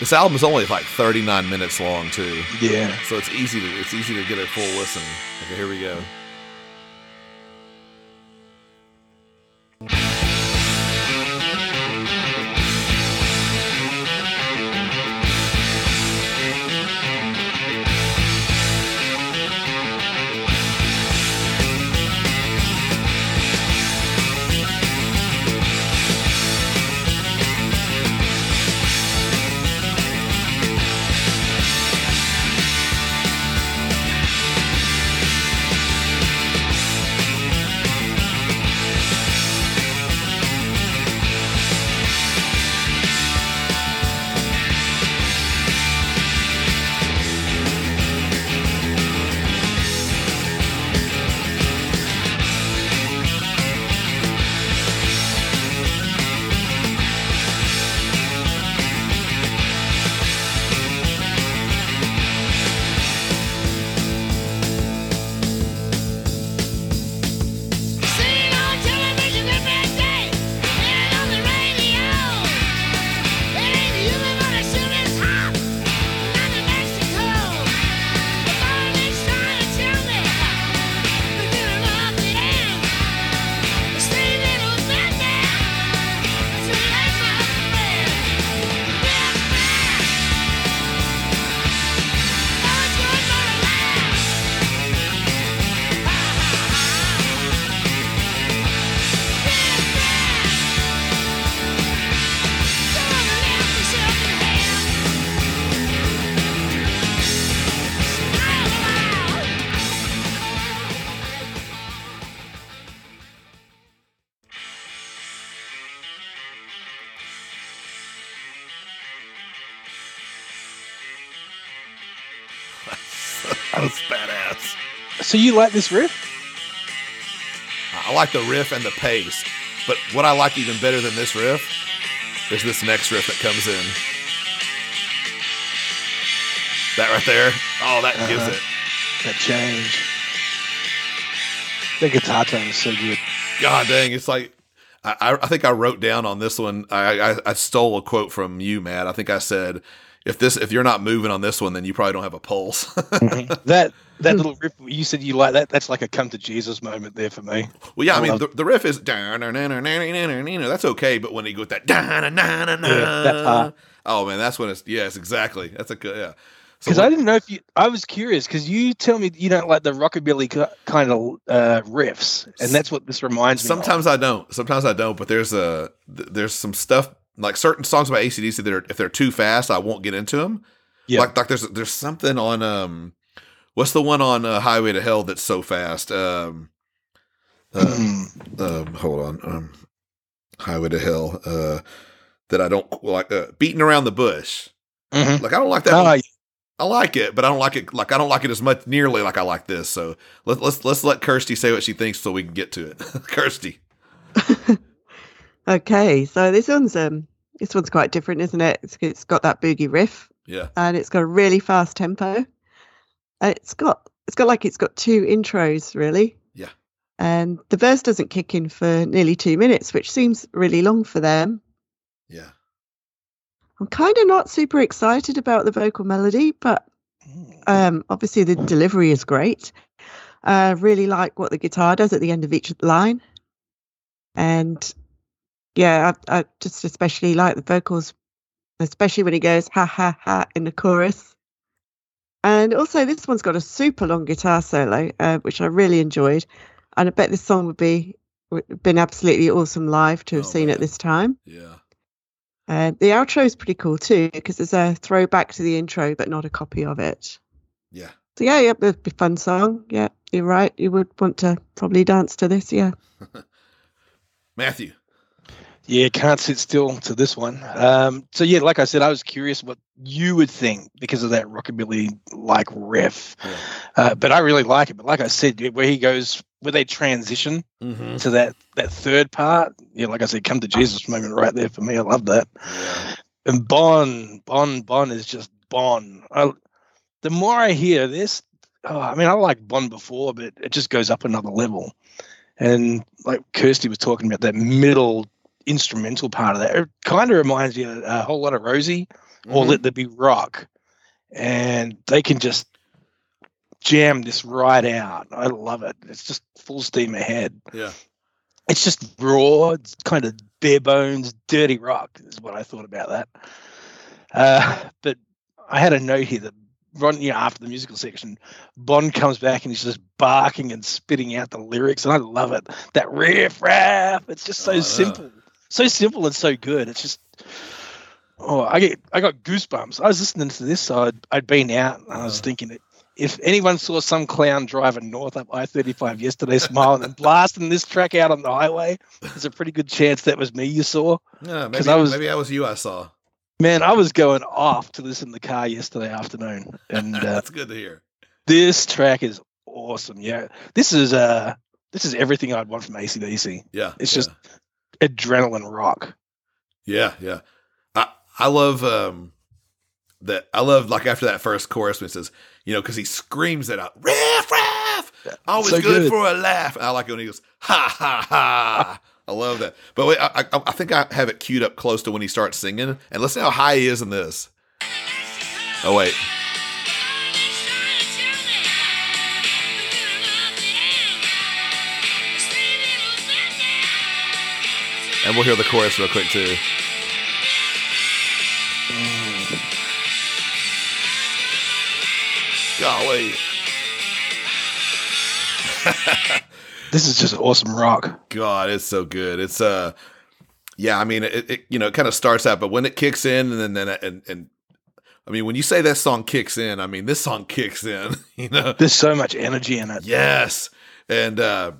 This album is only like 39 minutes long too, Yeah. so it's easy to it's easy to get a full listen. Okay, here we go. You like this riff? I like the riff and the pace, but what I like even better than this riff is this next riff that comes in. That right there. Oh, that gives Uh-huh. it. That change. The guitar tone is so good. God dang, it's like I, I- I think I wrote down on this one. I, I I stole a quote from you, Matt. I think I said, "If this if you're not moving on this one, then you probably don't have a pulse." That that little riff you said you like that. That's like a come to Jesus moment there for me. well, yeah, I I mean the, the riff is that's okay, but when you go with that Yeah, oh man, that's when it's yes, exactly. That's a good yeah. Because what- I didn't know if you. I was curious because you tell me you don't like the rockabilly kind of uh, riffs, and that's what this reminds me. of. Sometimes I don't. Sometimes I don't. But there's a there's some stuff like certain songs by ACDC that are if they're too fast, I won't get into them. Yeah. Like like there's there's something on um, what's the one on uh, Highway to Hell that's so fast? Um, uh, um hold on, um, Highway to Hell. Uh, that I don't like. Uh, beating around the bush. Mhm. Like I don't like that. One. I like it, but I don't like it. Like I don't like it as much nearly like I like this. So let, let's let's let Kirsty say what she thinks so we can get to it. Kirsty. Okay, so this one's um this one's quite different, isn't it? It's, it's got that boogie riff Yeah. and it's got a really fast tempo. And it's got it's got like it's got two intros really. Yeah. And the verse doesn't kick in for nearly two minutes, which seems really long for them. Yeah. I'm kind of not super excited about the vocal melody, but um, obviously the delivery is great. I really like what the guitar does at the end of each line, and yeah, I, I just especially like the vocals, especially when he goes ha ha ha in the chorus. And also, this one's got a super long guitar solo, uh, which I really enjoyed, and I bet this song would be would been absolutely awesome live to have Oh, seen man. at this time. Yeah. Uh, the outro is pretty cool too because there's a throwback to the intro, but not a copy of it. Yeah. So yeah, yeah, it'd be a fun song. Yeah, you're right. You would want to probably dance to this. Yeah. Matthew. Yeah, can't sit still to this one. Um, so yeah, like I said, I was curious what you would think because of that rockabilly like riff. Yeah. Uh, but I really like it. But like I said, where he goes, where they transition Mm-hmm. to that that third part, yeah, like I said, come to Jesus moment right there for me. I love that. Yeah. And Bon, Bon, Bon is just Bon. I, the more I hear this, oh, I mean, I like Bon before, but it just goes up another level. And like Kirsty was talking about that middle instrumental part of that, it kind of reminds me of a whole lot of Rosie or Mhm. Let There Be Rock. And they can just jam this right out. I love it. It's just full steam ahead. Yeah. It's just raw, it's kind of bare bones, dirty rock is what I thought about that. Uh, but I had a note here that Ron, you know, after the musical section, Bon comes back and he's just barking and spitting out the lyrics, and I love it. That riff raff, it's just so Oh, simple, so simple and so good. It's just, oh, I get, I got goosebumps. I was listening to this, so I'd, I'd been out, and I was Uh. thinking, if anyone saw some clown driving north up I thirty five yesterday, smiling and blasting this track out on the highway, there's a pretty good chance that was me you saw. Yeah, maybe, I was- maybe that was you I saw. Man, I was going off to listen in the car yesterday afternoon, and uh, That's good to hear. this track is awesome. Yeah, this is uh, this is everything I'd want from ACDC. Yeah. It's yeah. just adrenaline rock. Yeah, yeah. I I love um that I love like after that first chorus when it says, you know, because he screams it out, riff raff, always so good, good. for a laugh. And I like it when he goes, ha ha ha. I love that. But wait, I, I I think I have it queued up close to when he starts singing, and listen how high he is in this. Oh wait, and we'll hear the chorus real quick too. Golly. This is just awesome rock. God, it's so good. It's uh yeah, I mean it, it you know, it kind of starts out, but when it kicks in and then then and and I mean when you say that song kicks in, I mean this song kicks in, you know. There's so much energy in it. Yes. And uh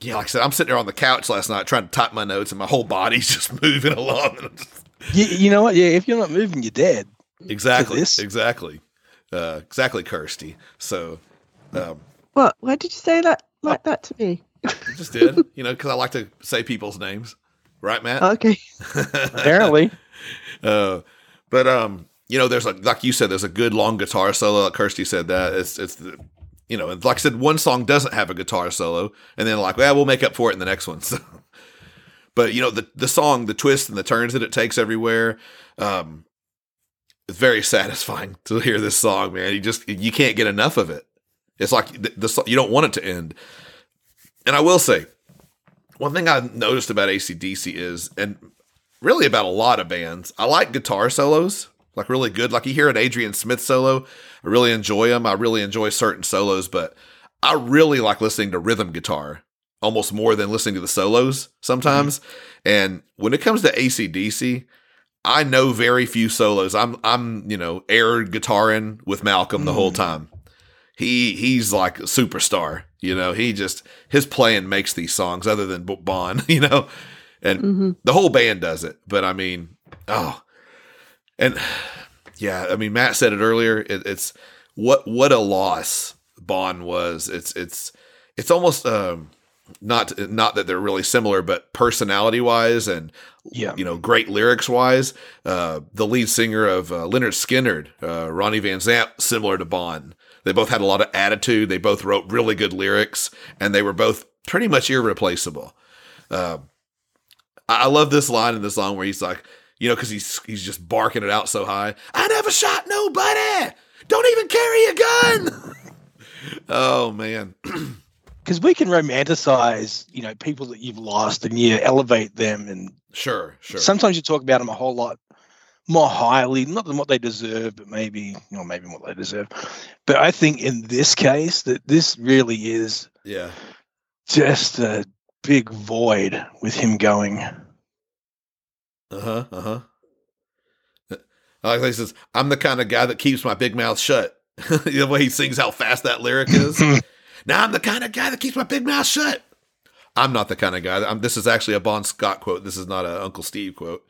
yeah, like I said, I'm sitting there on the couch last night trying to type my notes and my whole body's just moving along. And just- You, you know what? Yeah, if you're not moving, you're dead. exactly. Exactly. Uh exactly, Kirsty. So um What? Why did you say that like that to me? I just did, you know, because I like to say people's names. Right, Matt? Okay. Apparently, Uh, but um, you know, there's a like you said, there's a good long guitar solo. Like Kirsty said that it's it's the, you know, and like I said, one song doesn't have a guitar solo, and then like, well, we'll make up for it in the next one. So, but you know, the the song, the twists and the turns that it takes everywhere, um, it's very satisfying to hear this song, man. You just you can't get enough of it. It's like the, the you don't want it to end. And I will say, one thing I noticed about ACDC is, and really about a lot of bands. I like guitar solos, like really good. Like you hear an Adrian Smith solo, I really enjoy them. I really enjoy certain solos, but I really like listening to rhythm guitar almost more than listening to the solos sometimes. And when it comes to ACDC, I know very few solos. I'm I'm you know air guitaring with Malcolm the whole time. He he's like a superstar. You know he just his playing makes these songs other than B- Bon. You know, and hmm the whole band does it but i mean oh and yeah i mean matt said it earlier it, it's what what a loss Bon was. It's it's it's almost um not not that they're really similar but personality wise and yeah. you know great lyrics wise uh the lead singer of uh, Lynyrd Skynyrd uh, ronnie van zant similar to Bon. They both had a lot of attitude. They both wrote really good lyrics and they were both pretty much irreplaceable. Uh, I I love this line in the song where he's like, you know, because he's he's just barking it out so high. I never shot nobody. Don't even carry a gun. oh man, Because we can romanticize, you know, people that you've lost and you elevate them, and sure, sure. sometimes you talk about them a whole lot more highly, not than what they deserve, but maybe, you know, maybe what they deserve. But I think in this case, that this really is yeah, just a big void with him going. Uh huh, uh huh. I like that he says, "I'm the kind of guy that keeps my big mouth shut." the way he sings, how fast that lyric is. now I'm the kind of guy that keeps my big mouth shut. I'm not the kind of guy. I'm, this is actually a Bon Scott quote. This is not a Uncle Steve quote.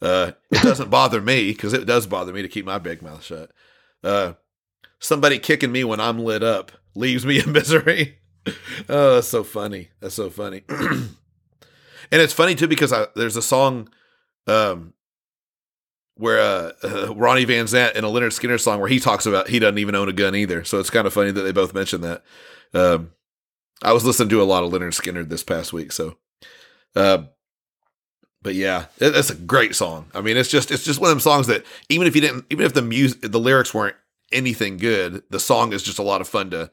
Uh, it doesn't bother me because it does bother me to keep my big mouth shut. Uh, somebody kicking me when I'm lit up leaves me in misery. oh, that's so funny. That's so funny. and it's funny too because I, there's a song um, where uh, Ronnie Van Zant in a Lynyrd Skynyrd song where he talks about he doesn't even own a gun either. So it's kind of funny that they both mentioned that. Um, I was listening to a lot of Lynyrd Skynyrd this past week, so. Uh, but yeah, it's a great song. I mean, it's just it's just one of them songs that even if you didn't, even if the music, the lyrics weren't anything good, the song is just a lot of fun to.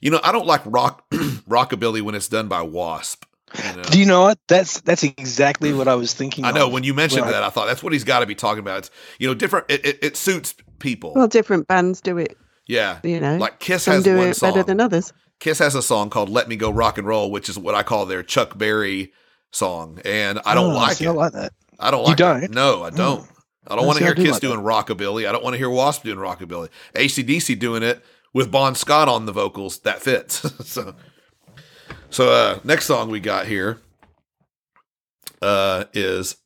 You know, I don't like rock rockabilly when it's done by Wasp. You know? Do you know what? That's that's exactly what I was thinking. I know of when you mentioned when that, I thought that's what he's got to be talking about. It's, you know, different. It, it, it suits people. Well, different bands do it, yeah, you know. like Kiss Some has do one it song. better than others. Kiss has a song called "Let Me Go Rock and Roll," which is what I call their Chuck Berry song, and I don't Oh, like see, it. I like that. I don't You like it. don't? No, I don't. Mm. I don't Oh, want to hear do Kiss like doing rockabilly. I don't want to hear Wasp doing rockabilly. ACDC doing it with Bon Scott on the vocals. That fits. so, so uh, next song we got here uh, is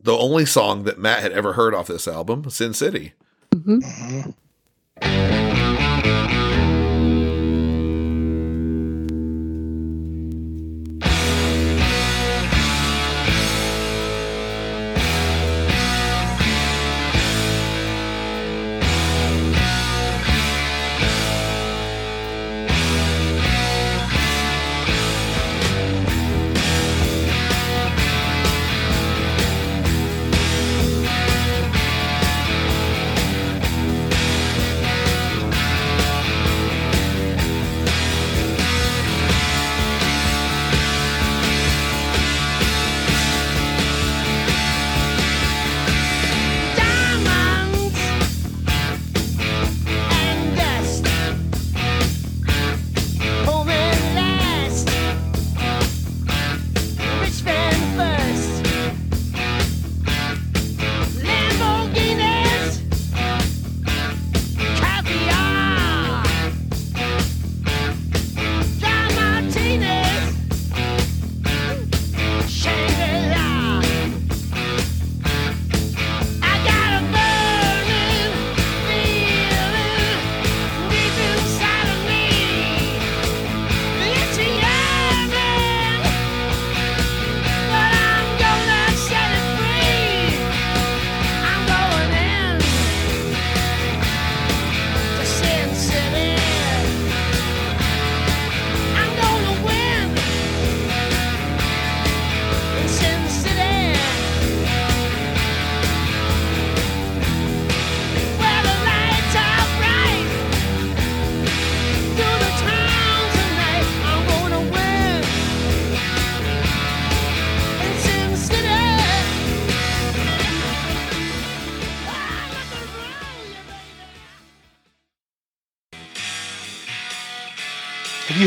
the only song that Matt had ever heard off this album, Sin City. hmm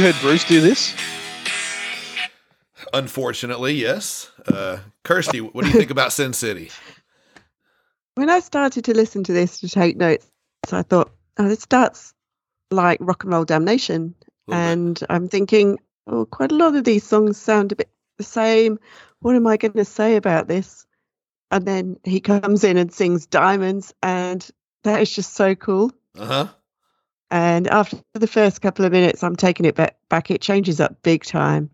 heard Bruce do this? Unfortunately, yes. Uh, Kirsty, what do you think about Sin City? When I started to listen to this to take notes, I thought, oh, this starts like rock and roll damnation. A little bit. And I'm thinking, oh, quite a lot of these songs sound a bit the same. What am I going to say about this? And then he comes in and sings Diamonds, and that is just so cool. Uh huh. And after the first couple of minutes, I'm taking it back. back it changes up big time.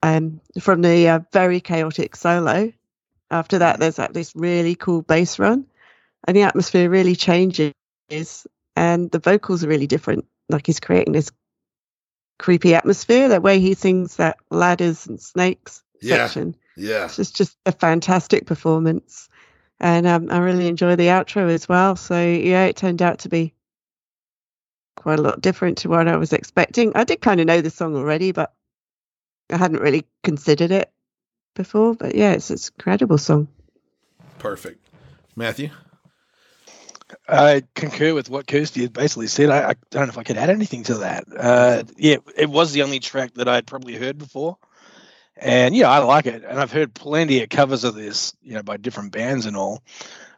Um, from the uh, very chaotic solo. After that, there's like this really cool bass run, and the atmosphere really changes, and the vocals are really different. Like he's creating this creepy atmosphere. The way he sings that ladders and snakes Yeah. section, Yeah. it's just just a fantastic performance, and um, I really enjoy the outro as well. So yeah, it turned out to be quite a lot different to what I was expecting. I did kind of know the song already, but I hadn't really considered it before. But yeah, it's, it's an incredible song. Perfect. Matthew? I concur with what Kirsty had basically said. I, I don't know if I could add anything to that. Uh, yeah, it was the only track that I'd probably heard before, and yeah, I like it. And I've heard plenty of covers of this, you know, by different bands and all.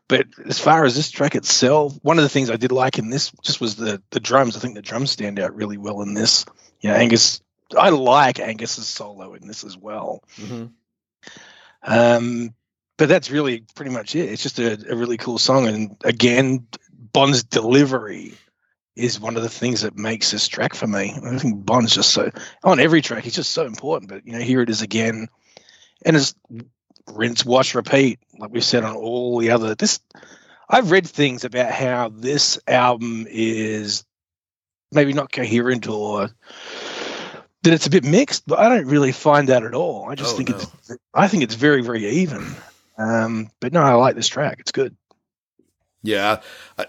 But as far as this track itself, one of the things I did like in this just was the the drums. I think the drums stand out really well in this. You know, Angus I like Angus's solo in this as well. Mhm. Um, but that's really pretty much it. It's just a, a really cool song, and again, Bon's delivery is one of the things that makes this track for me. I think Bon's just so on every track. He's just so important. But you know, here it is again, and it's rinse, wash, repeat, like we said on all the other. This I've read things about how this album is maybe not coherent or that it's a bit mixed, but I don't really find that at all. I just Oh, think no. it's I think it's very very even. Um, but no, I like this track. It's good. Yeah,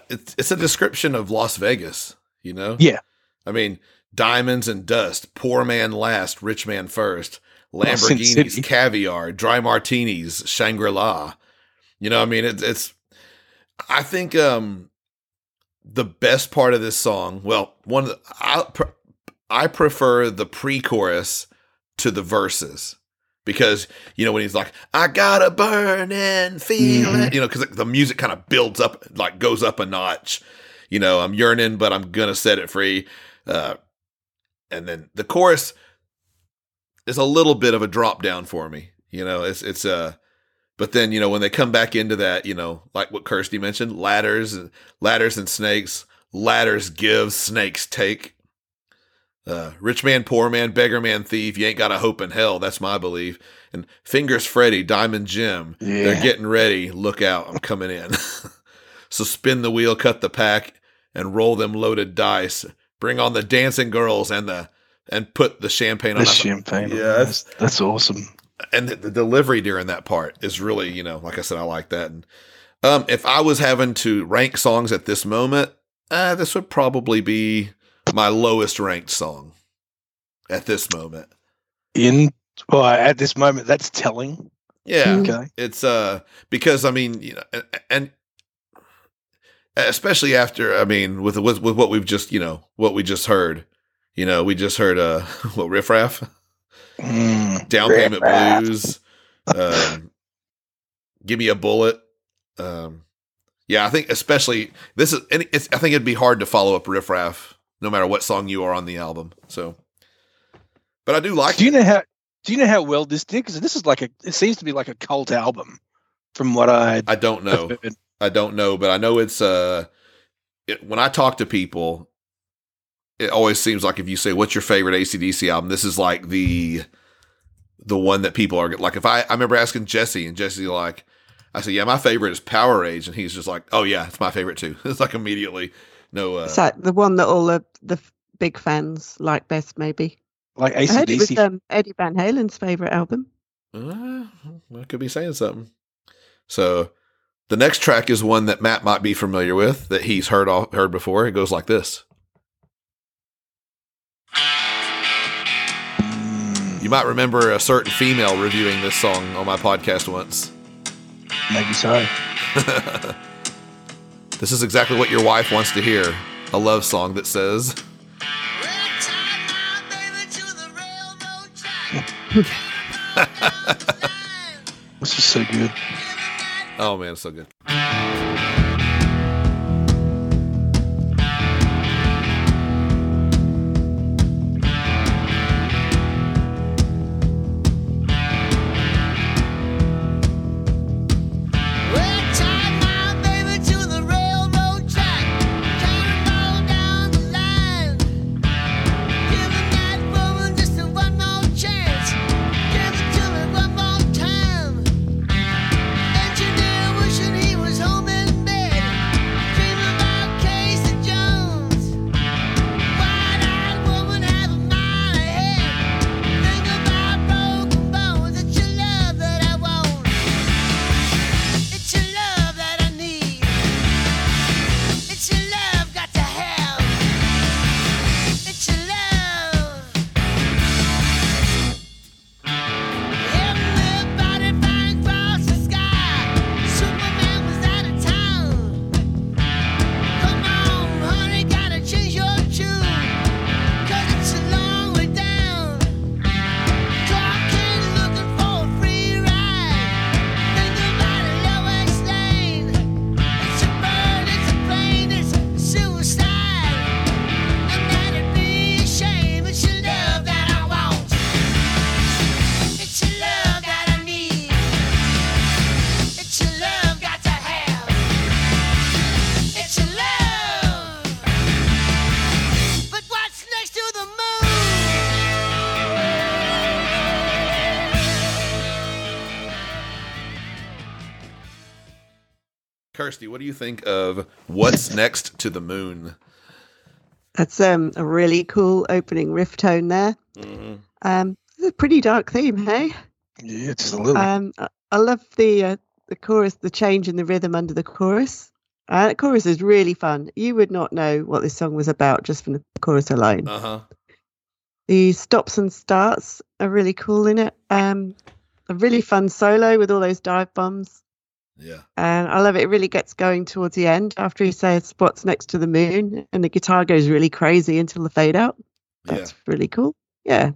it's it's a description of Las Vegas. You know. Yeah. I mean, diamonds and dust, poor man last, rich man first. Lamborghinis, caviar, dry martinis, Shangri La. You know, I mean, it's it's. I think um, the best part of this song. Well, one of the, I I prefer the pre-chorus to the verses because you know when he's like, "I got a burning feeling," you know, because the music kind of builds up, like goes up a notch. You know, I'm yearning, but I'm gonna set it free. Uh, and then the chorus is a little bit of a drop down for me. You know, it's it's uh but then you know when they come back into that, you know, like what Kirsty mentioned, ladders and ladders and snakes, ladders give, snakes take. Uh, rich man, poor man, beggar man, thief. You ain't got a hope in hell. That's my belief. And fingers, Freddy, Diamond Jim. They're getting ready. Look out! I'm coming in. so spin the wheel, cut the pack, and roll them loaded dice. Bring on the dancing girls and the and put the champagne on. The I- champagne. Yeah, that's, that's awesome. and the, the delivery during that part is really, you know, like I said, I like that. And um, if I was having to rank songs at this moment, uh, this would probably be my lowest ranked song at this moment. In well, at this moment, that's telling. Yeah. Okay. it's uh because I mean, you know, and, and especially after I mean, with with with what we've just you know what we just heard, you know, we just heard uh what riff raff. Mm, down riff payment raff. blues um give me a bullet um yeah i think especially this is and it's i think it'd be hard to follow up riff raff no matter what song you are on the album so but i do like Do you it. know how? Do you know how well this did? Because this is like a. It seems to be like a cult album, from what I. i don't know i don't know but i know it's uh it, when i talk to people it always seems like if you say what's your favorite acdc album this is like the the one that people are like if i i remember asking jesse and jesse like i said yeah my favorite is Powerage and he's just like oh yeah it's my favorite too it's like immediately no uh It's like the one that all the, the big fans like best, maybe. like I heard it was um, Eddie Van Halen's favourite album. Uh, I could be saying something. So, the next track is one that Matt might be familiar with that he's heard all, heard before. It goes like this. Mm, You might remember a certain female reviewing this song on my podcast once. maybe so. this is exactly what your wife wants to hear. A love song that says, Well, tie my baby to the railroad track. This is so good. "Oh man, it's so good." Kirsty, what do you think of What's Next to the Moon? That's um, a really cool opening riff tone there. Um, it's a pretty dark theme, hey? Yeah, just a little. Um, I, I love the uh, the chorus, the change in the rhythm under the chorus. Uh, the chorus is really fun. You would not know what this song was about just from the chorus alone. Uh huh. The stops and starts are really cool in it. Um, a really fun solo with all those dive bombs. Yeah. And I love it. It really gets going towards the end after he says what's next to the moon and the guitar goes really crazy until the fade out. Yeah. That's really cool. Yeah.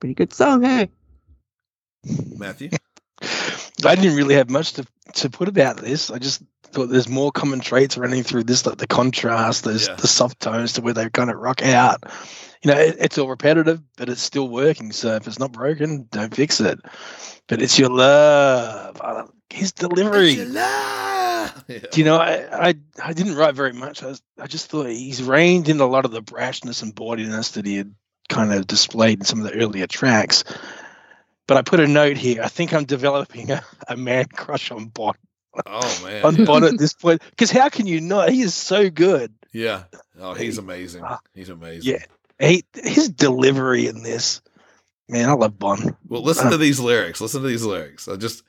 Pretty good song, hey? Matthew? I didn't really have much to, to put about this. I just thought there's more common traits running through this, like the contrast, there's Yeah. the soft tones to where they kind of rock out. You know, it, it's all repetitive, but it's still working. So if it's not broken, don't fix it. But it's your love. His delivery. Yeah. Do you know, I, I I didn't write very much. I, was, I just thought he's reined in a lot of the brashness and bawdiness that he had kind of displayed in some of the earlier tracks. But I put a note here. I think I'm developing a, a man crush on Bon Oh man. on. Bon at this point. Because how can you not? He is so good. Yeah. Oh, he's amazing. Ah. He's amazing. Yeah. He, his delivery in this, man, I love Bon. Well, listen to these lyrics. Listen to these lyrics. I just,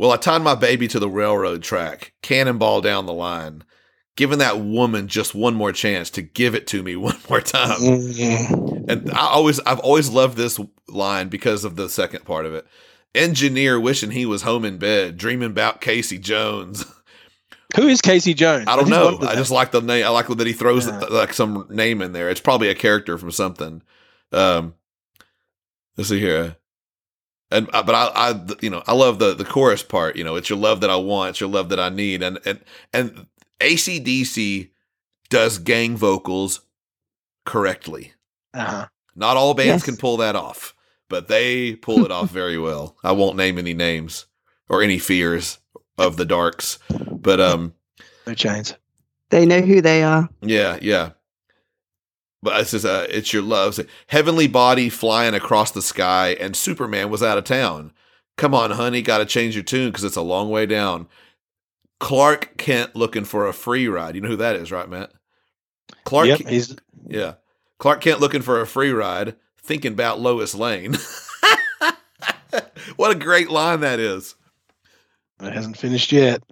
well, I tied my baby to the railroad track, cannonball down the line, giving that woman just one more chance to give it to me one more time. Mm, And I always, I've always loved this line because of the second part of it. Engineer wishing he was home in bed, dreaming about Casey Jones. Who is Casey Jones? I don't did know. I just like the name. I like that he throws Yeah. like some name in there. It's probably a character from something. Um, let's see here. And uh, but I, I, you know, I love the the chorus part. You know, it's your love that I want, it's your love that I need, and and and ACDC does gang vocals correctly. Uh-huh. Not all bands Yes. can pull that off, but they pull it off very well. I won't name any names or any fears of the darks, but um. No chains. They know who they are. Yeah, yeah. But it's just, uh, it's your love. Heavenly body flying across the sky, and Superman was out of town. Come on, honey, got to change your tune because it's a long way down. Clark Kent looking for a free ride. You know who that is, right, Matt? Clark, yep, yeah. Clark Kent looking for a free ride, thinking about Lois Lane. what a great line that is. it hasn't finished yet.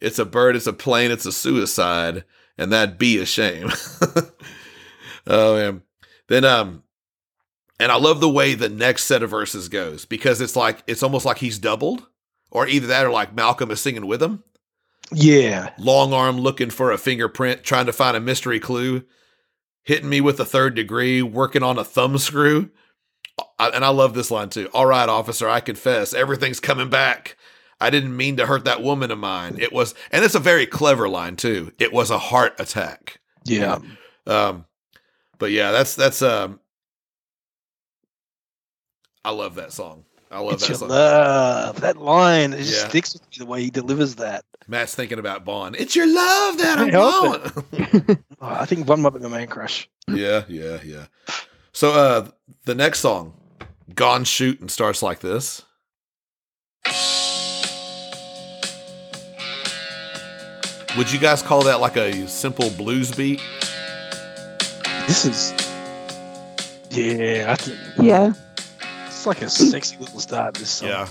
It's a bird, it's a plane, it's a suicide, and that'd be a shame. oh man. Then um and I love the way the next set of verses goes because it's like it's almost like he's doubled. Or either that or like Malcolm is singing with him. Yeah. Long arm looking for a fingerprint, trying to find a mystery clue, hitting me with a third degree, working on a thumb screw. I- And I love this line too. All right, officer, I confess, everything's coming back. I didn't mean to hurt that woman of mine. It was, and it's a very clever line too. It was a heart attack. Yeah. Um, but yeah, that's that's um, I love that song. I love It's that song. love. That line, it just Yeah. sticks with me the way he delivers that. Matt's thinking about Bon. It's your love that I Can't want. Oh, I think Bon might be my man crush. yeah, yeah, yeah. So uh the next song, Gone Shooting, starts like this. Would you guys call that like a simple blues beat? This is, yeah, I think Yeah. it's like a sexy little start. This song. Yeah.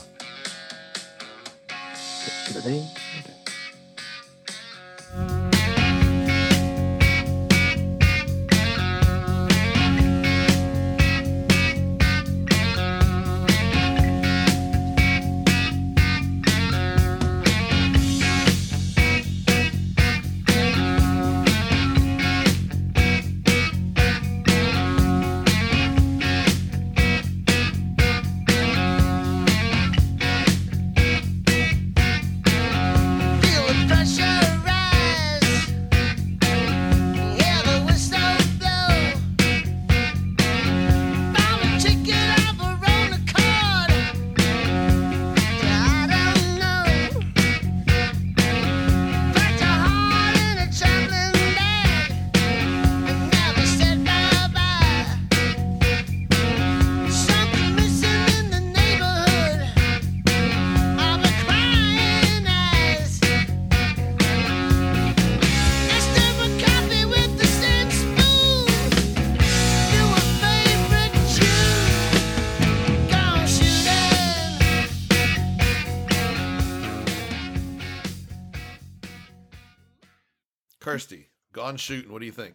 Gone shooting. What do you think?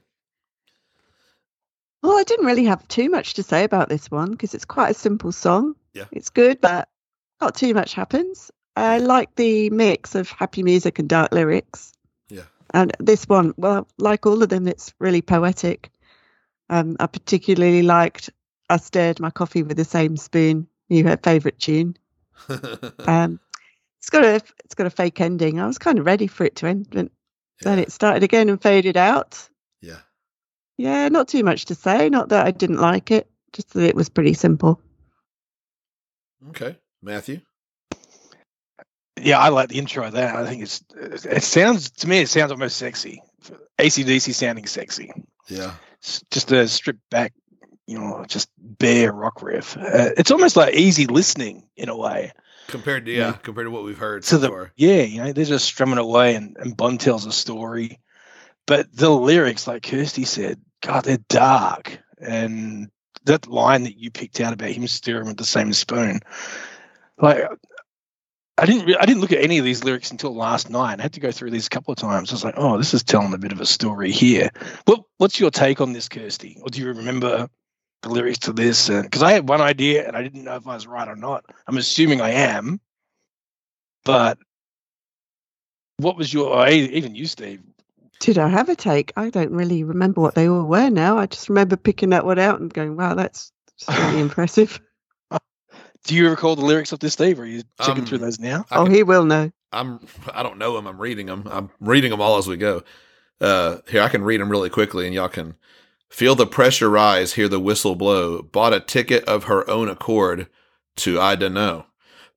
Well, I didn't really have too much to say about this one because it's quite a simple song. Yeah. It's good, but not too much happens. I like the mix of happy music and dark lyrics. Yeah. And this one, well, like all of them, it's really poetic. Um, I particularly liked I stirred my coffee with the same spoon, knew her favourite tune. Um, it's got a it's got a fake ending. I was kind of ready for it to end, but then Yeah. it started again and faded out. yeah. Yeah, not too much to say. Not that I didn't like it, just that it was pretty simple. Okay. Matthew? Yeah, I like the intro of that. I think it's it sounds to me it sounds almost sexy. ACDC sounding sexy. Yeah. It's just a stripped back, you know, just bare rock riff. Uh, it's almost like easy listening in a way. Compared to, yeah, compared to what we've heard so the far. yeah, you know, they're just strumming away, and and Bon tells a story, but the lyrics, like Kirsty said, God, they're dark, and that line that you picked out about him stirring with the same spoon, like. I didn't. Re- I didn't look at any of these lyrics until last night. I had to go through these a couple of times. I was like, "Oh, this is telling a bit of a story here." What What's your take on this, Kirsty? Or do you remember the lyrics to this? and Because I had one idea and I didn't know if I was right or not. I'm assuming I am, but what was your? E- even you, Steve? Did I have a take? I don't really remember what they all were now. I just remember picking that one out and going, "Wow, that's really impressive." Do you recall the lyrics of this, Steve? Or are you checking Um, through those now? I oh, can- he will know. I'm I don't know them. I'm reading them. I'm reading them all as we go. Uh, here I can read them really quickly, and y'all can feel the pressure rise, hear the whistle blow. Bought a ticket of her own accord to I dunno.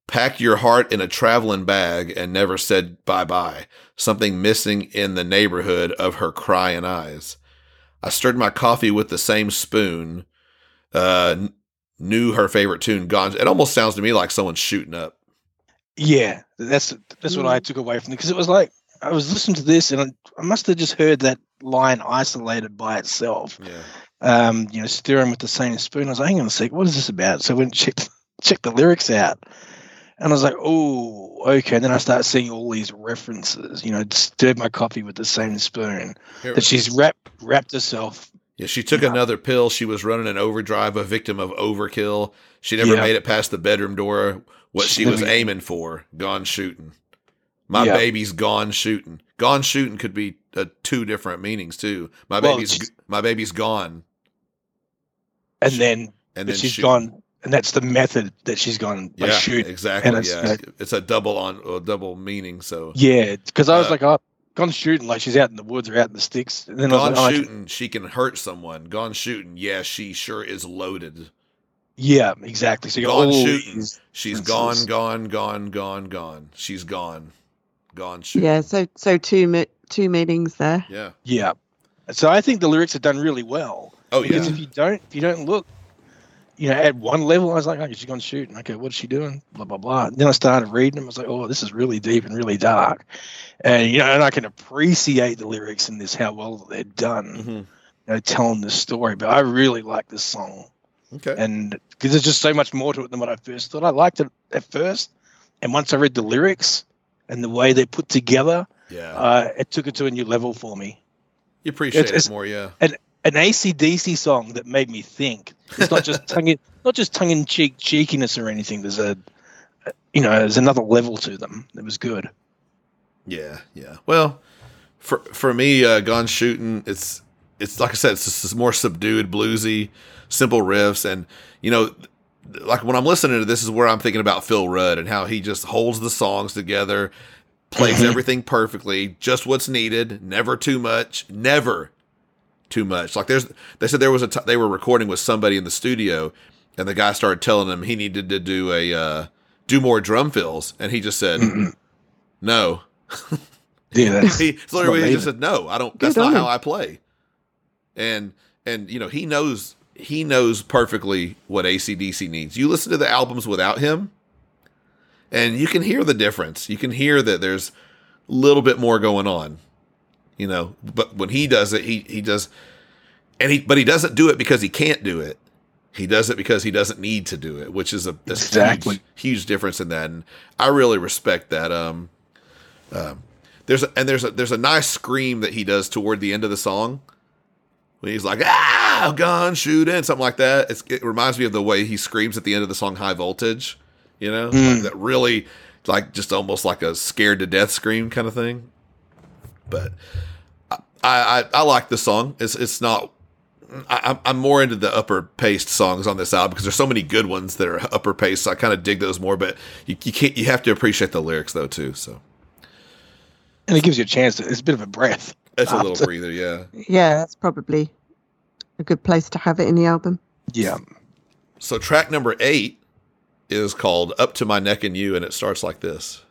Pack your heart in a traveling bag and never said bye bye. Something missing in the neighborhood of her crying eyes. I stirred my coffee with the same spoon. Uh, knew her favorite tune. Gone. It almost sounds to me like someone's shooting up. Yeah, that's that's what I took away from it because it was like I was listening to this and I, I must have just heard that line isolated by itself. Yeah. Um, you know, stirring with the same spoon. I was like, hang on a sec, what is this about? So I went and checked checked the lyrics out, and I was like, oh, okay. And then I started seeing all these references. You know, stirred my coffee with the same spoon. Here- That she's wrapped wrapped herself. Yeah, she took another pill. She was running an overdrive, a victim of overkill. She never Yeah. made it past the bedroom door. What She's she was aiming for, gone shooting. My Yeah. baby's gone shooting. Gone shooting could be uh, two different meanings too. My Well, baby's my baby's gone, And then and then she's shoot. gone, and that's the method that she's gone by Yeah, shooting. exactly. It's, Yeah, it's a double on a double meaning. So Yeah, because I was Uh, like, oh, gone shooting, like she's out in the woods or out in the sticks. And then I gone was like, oh, shooting, she can hurt someone. Gone shooting, yeah, she sure is loaded. yeah, exactly. So Gone shooting. these She's gone, gone, gone, gone, gone. She's gone, gone shooting. Yeah, so so two mi- two meetings there. yeah. Yeah. So I think the lyrics are done really well. Oh because yeah. if you don't, if you don't look, you know, at one level, I was like, okay, she's gone shooting. Okay, what's she doing? Blah blah blah. And then I started reading them. I was like, oh, this is really deep and really dark. And you know, and I can appreciate the lyrics in this, how well they're done, Mhm. you know, telling this story. But I really like this song. Okay. and because there's just so much more to it than what I first thought. I liked it at first, and once I read the lyrics and the way they're put together, yeah. uh, it took it to a new level for me. you appreciate it's- it more, yeah. An ACDC song that made me think. It's not just tongue in, not just tongue in cheek cheekiness or anything. There's a, you know, there's another level to them. It was good. Yeah, yeah. Well, for for me, uh, Gone Shooting, it's it's like I said, it's just more subdued, bluesy, simple riffs, and you know, like when I'm listening to this, is where I'm thinking about Phil Rudd and how he just holds the songs together, plays Mhm. everything perfectly, just what's needed, never too much, never too much. Like there's, they said there was a t- they were recording with somebody in the studio, and the guy started telling him he needed to do a uh, do more drum fills, and he just said Mhm. no. Yeah, that's, he not literally me just said no i don't that's not how i play and and you know he knows he knows perfectly what acdc needs you listen to the albums without him and you can hear the difference you can hear that there's a little bit more going on you know but when he does it he he does and he but he doesn't do it because he can't do it he does it because he doesn't need to do it which is a, a Exactly. huge, huge difference in that and i really respect that um um There's a, and there's a there's a nice scream that he does toward the end of the song. When he's like, ah, gun shooting, something like that. It's, it reminds me of the way he screams at the end of the song High Voltage, you know? Like that really, like, just almost like a scared to death scream kind of thing. But I, I, I like the song. It's, it's not, I, I'm- I'm more into the upper paced songs on this album because there's so many good ones that are upper paced. So I kind of dig those more, but you, you can't, you have to appreciate the lyrics though, too. So And it gives you a chance. To, it's a bit of a breath. It's a little breather, yeah. Yeah, that's probably a good place to have it in the album. Yeah. So track number eight is called Up to My Neck in You, and it starts like this.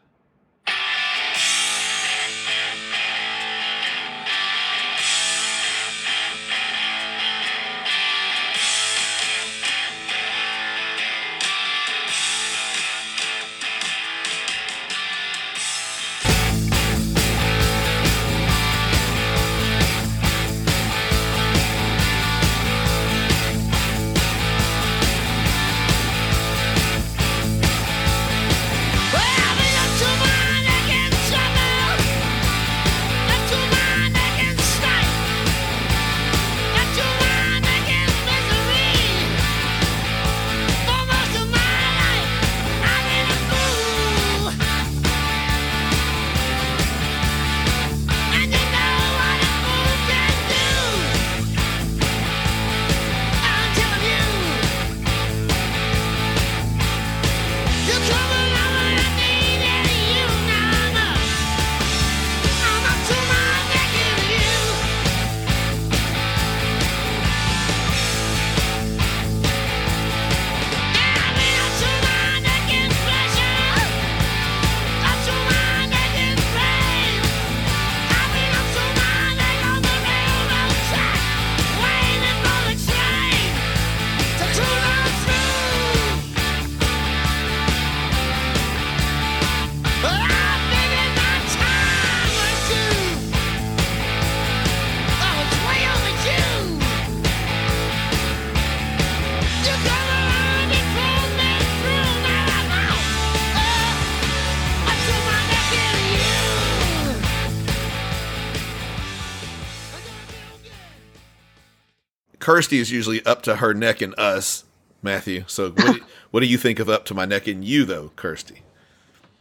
Kirsty is usually up to her neck in us, Matthew. So what do, what do you think of Up to My Neck in You, though, Kirsty?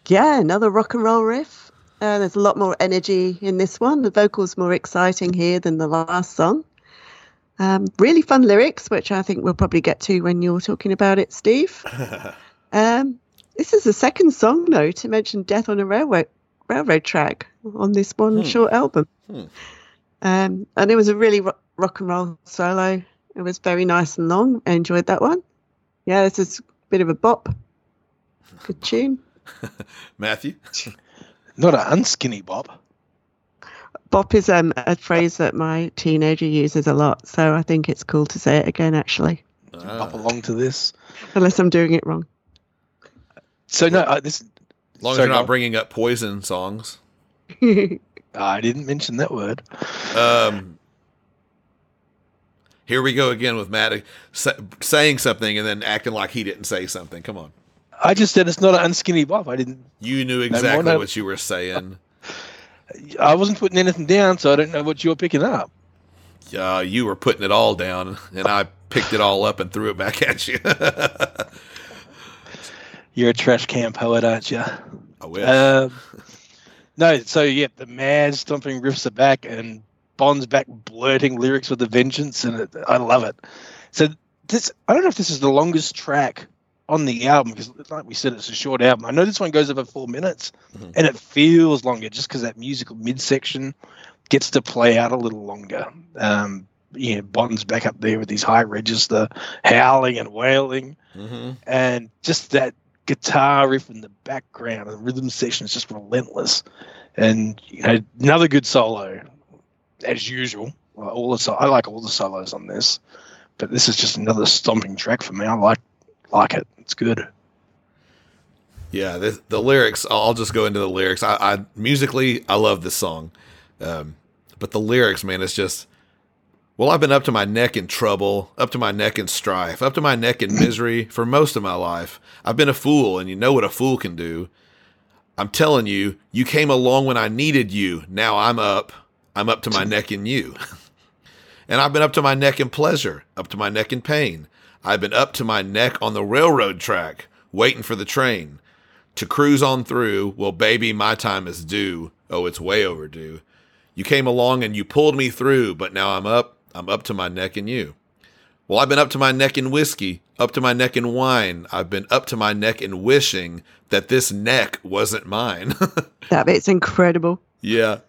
Yeah, another rock and roll riff. Uh, there's a lot more energy in this one. The vocals more exciting here than the last song. Um, really fun lyrics, which I think we'll probably get to when you're talking about it, Steve. um, this is the second song, though, to mention "Death on a Railroad" railroad track on this one short album. Hmm. Um, and it was a really ro- rock and roll solo. It was very nice and long. I enjoyed that one. Yeah, this is a bit of a bop. Good tune. Matthew? Not an unskinny bop. Bop is um, a phrase that my teenager uses a lot, so I think it's cool to say it again, actually, Bop along to this. unless I'm doing it wrong. So no, uh, this. As long as you're not bringing up poison songs. I didn't mention that word. Um, here we go again with Matt uh, saying something and then acting like he didn't say something. Come on. I just said it's not an unskinny bop. I didn't. You knew exactly what you were saying. I wasn't putting anything down, so I don't know what you're picking up. Uh, you were putting it all down, and I picked it all up and threw it back at you. You're a trash can poet, aren't you? I wish. Um, no, so yeah, the mad stomping riffs are back, and Bon's back blurting lyrics with a vengeance, and it, I love it. So this, I don't know if this is the longest track on the album because, like we said, it's a short album. I know this one goes over four minutes, Mhm. and it feels longer just because that musical midsection gets to play out a little longer. Um, you know, Bon's back up there with these high register howling and wailing hmm and just that guitar riff in the background and the rhythm section is just relentless and you know another good solo as usual all the I like all the solos on this but this is just another stomping track for me I like like it it's good Yeah, the, the lyrics. I'll just go into the lyrics. I, I musically, I love this song, um, but the lyrics, man, it's just. Well, I've been up to my neck in trouble, up to my neck in strife, up to my neck in misery for most of my life. I've been a fool, and you know what a fool can do. I'm telling you, you came along when I needed you. Now I'm up. I'm up to my neck in you. and I've been up to my neck in pleasure, up to my neck in pain. I've been up to my neck on the railroad track, waiting for the train to cruise on through. Well, baby, my time is due. Oh, it's way overdue. You came along and you pulled me through, but now I'm up. I'm up to my neck in you. Well, I've been up to my neck in whiskey, up to my neck in wine. I've been up to my neck in wishing that this neck wasn't mine. That bit's incredible. yeah.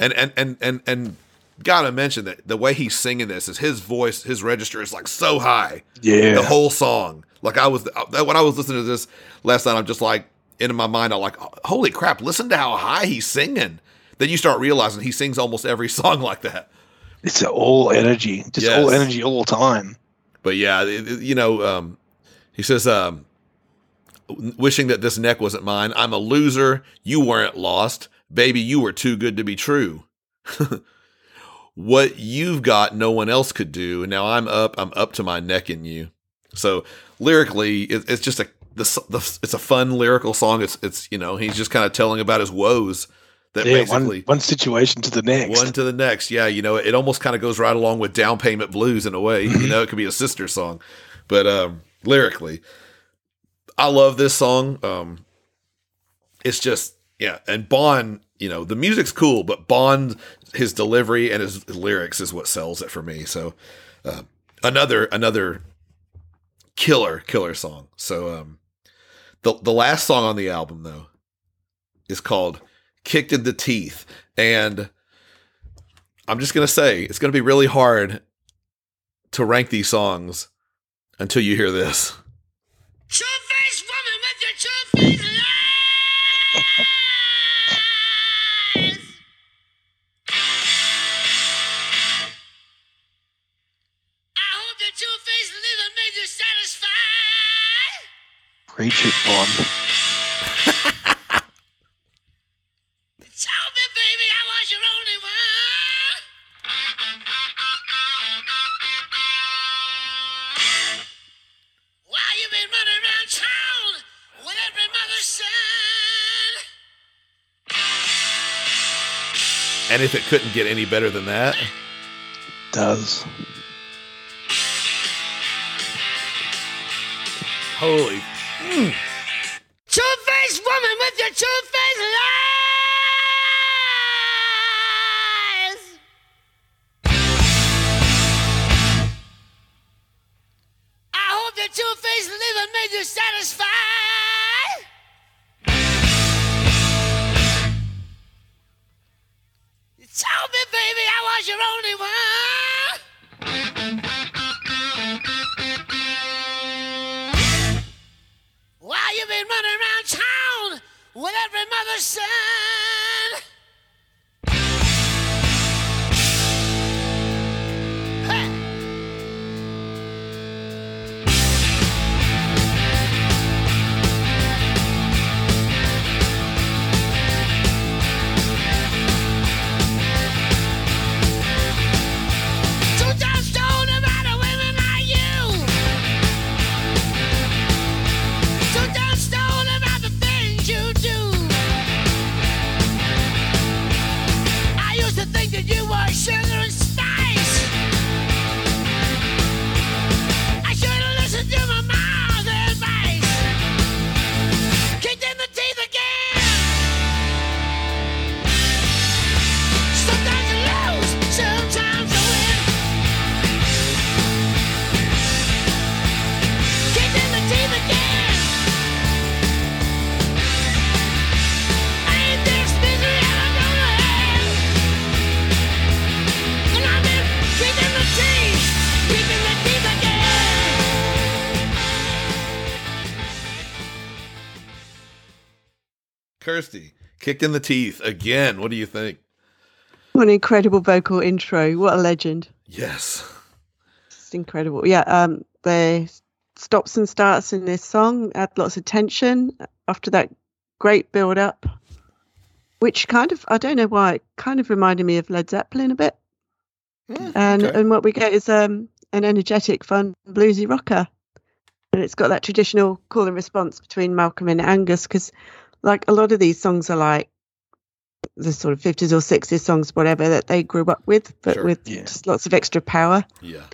And and and and and gotta mention that the way he's singing this is his voice, his register is like so high. Yeah. The whole song. Like I was when I was listening to this last night, I'm just like in my mind, I'm like, holy crap, listen to how high he's singing. Then you start realizing he sings almost every song like that. It's all energy, just Yes. all energy all the time. But yeah, you know, um, he says, um, wishing that this neck wasn't mine. I'm a loser. You weren't lost. Baby, you were too good to be true. what you've got, no one else could do. And now I'm up. I'm up to my neck in you. So lyrically, it, it's just a the, the it's a fun lyrical song. It's it's you know he's just kind of telling about his woes that Yeah, basically one, one situation to the next. one to the next. Yeah, you know, it almost kind of goes right along with Down Payment Blues in a way. You know, it could be a sister song, but um, lyrically, I love this song. Um, it's just yeah, and Bon, you know, the music's cool, but Bon, his delivery and his lyrics is what sells it for me. So, uh, another another killer killer song. So, um, the the last song on the album though is called "Kicked in the Teeth," and I'm just gonna say it's gonna be really hard to rank these songs until you hear this. Mother's son? And if it couldn't get any better than that, it Does. holy Two-faced kicked in the teeth again. What do you think? What an incredible vocal intro. What a legend. Yes. It's incredible. Yeah, um, the stops and starts in this song add lots of tension after that great build up, which kind of, I don't know why, it kind of reminded me of Led Zeppelin a bit. And okay. and what we get is um, an energetic, fun, bluesy rocker. And it's got that traditional call and response between Malcolm and Angus because like a lot of these songs are like the sort of 50s or 60s songs, whatever, that they grew up with, but Sure. with Yeah. just lots of extra power. Yeah.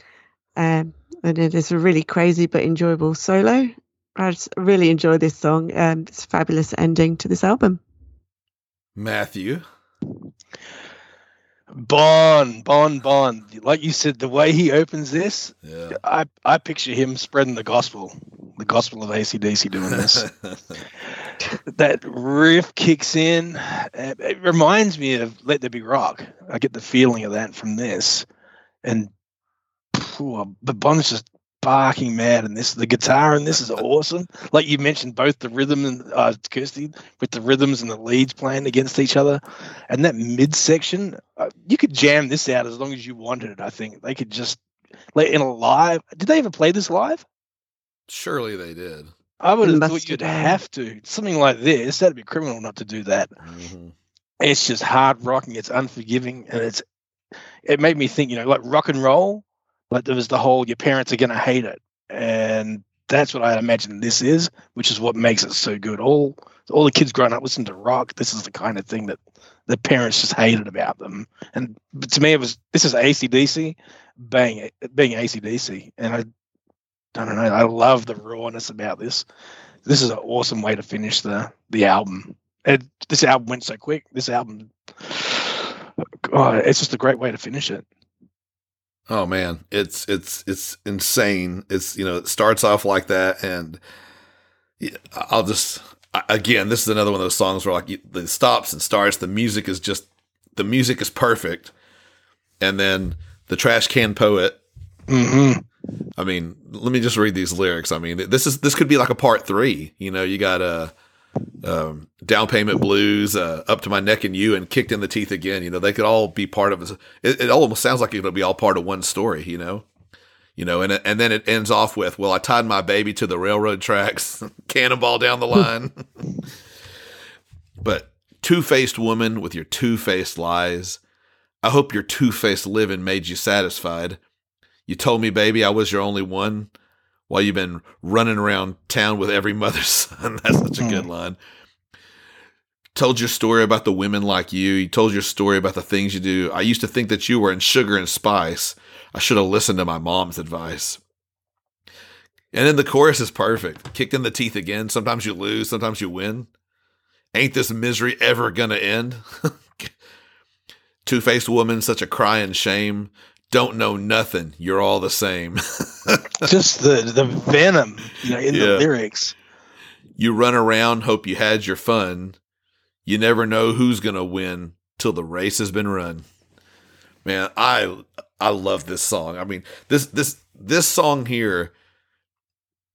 Um, and it is a really crazy but enjoyable solo. I just really enjoy this song. Um, it's a fabulous ending to this album. Matthew. Bon, Bon, Bon. Like you said, the way he opens this, Yeah. I, I picture him spreading the gospel, the gospel of ACDC doing this. that riff kicks in. It, reminds me of Let There Be Rock. I get the feeling of that from this. And phew, but Bon's just barking mad, and this the guitar and this is awesome. Like you mentioned, both the rhythm and uh, Kirsty with the rhythms and the leads playing against each other, and that mid section, uh, you could jam this out as long as you wanted it. I think they could just like in a live. Did they ever play this live? Surely they did. I would They have thought you'd have have to. Something like this, that'd be criminal not to do that. Mhm. It's just hard rocking, it's unforgiving, and it's it made me think, you know, like rock and roll, like there was the whole your parents are gonna hate it. And that's what I imagine this is, which is what makes it so good. All all the kids growing up listening to rock, this is the kind of thing that the parents just hated about them. And but to me it was this is ACDC being being ACDC. And I I don't know, I love the rawness about this. This is an awesome way to finish the the album. And this album went so quick. This album, God, it's just a great way to finish it. Oh man, it's it's it's insane. It's you know it starts off like that, and I'll just again, this is another one of those songs where like it stops and starts. The music is just the music is perfect, and then the trash can poet. hmm I mean, let me just read these lyrics. I mean, this is this could be like a part three. You know, you got a. Um, down payment blues, uh, up to my neck and you, and kicked in the teeth again. You know, they could all be part of. It, it almost sounds like it'll be all part of one story. You know, you know, and and then it ends off with, "Well, I tied my baby to the railroad tracks, cannonball down the line." but two-faced woman with your two-faced lies. I hope your two-faced living made you satisfied. You told me, baby, I was your only one. While you've been running around town with every mother's son. That's such a hmm. good line. Told your story about the women like you. You told your story about the things you do. I used to think that you were in sugar and spice. I should have listened to my mom's advice. And then the chorus is perfect. Kicked in the teeth again. Sometimes you lose, sometimes you win. Ain't this misery ever gonna end? Two faced woman, such a crying shame. Don't know nothing. You're all the same. Just the the venom, you know, in Yeah. the lyrics. You run around, hope you had your fun. You never know who's gonna win till the race has been run. Man, I I love this song. I mean, this this this song here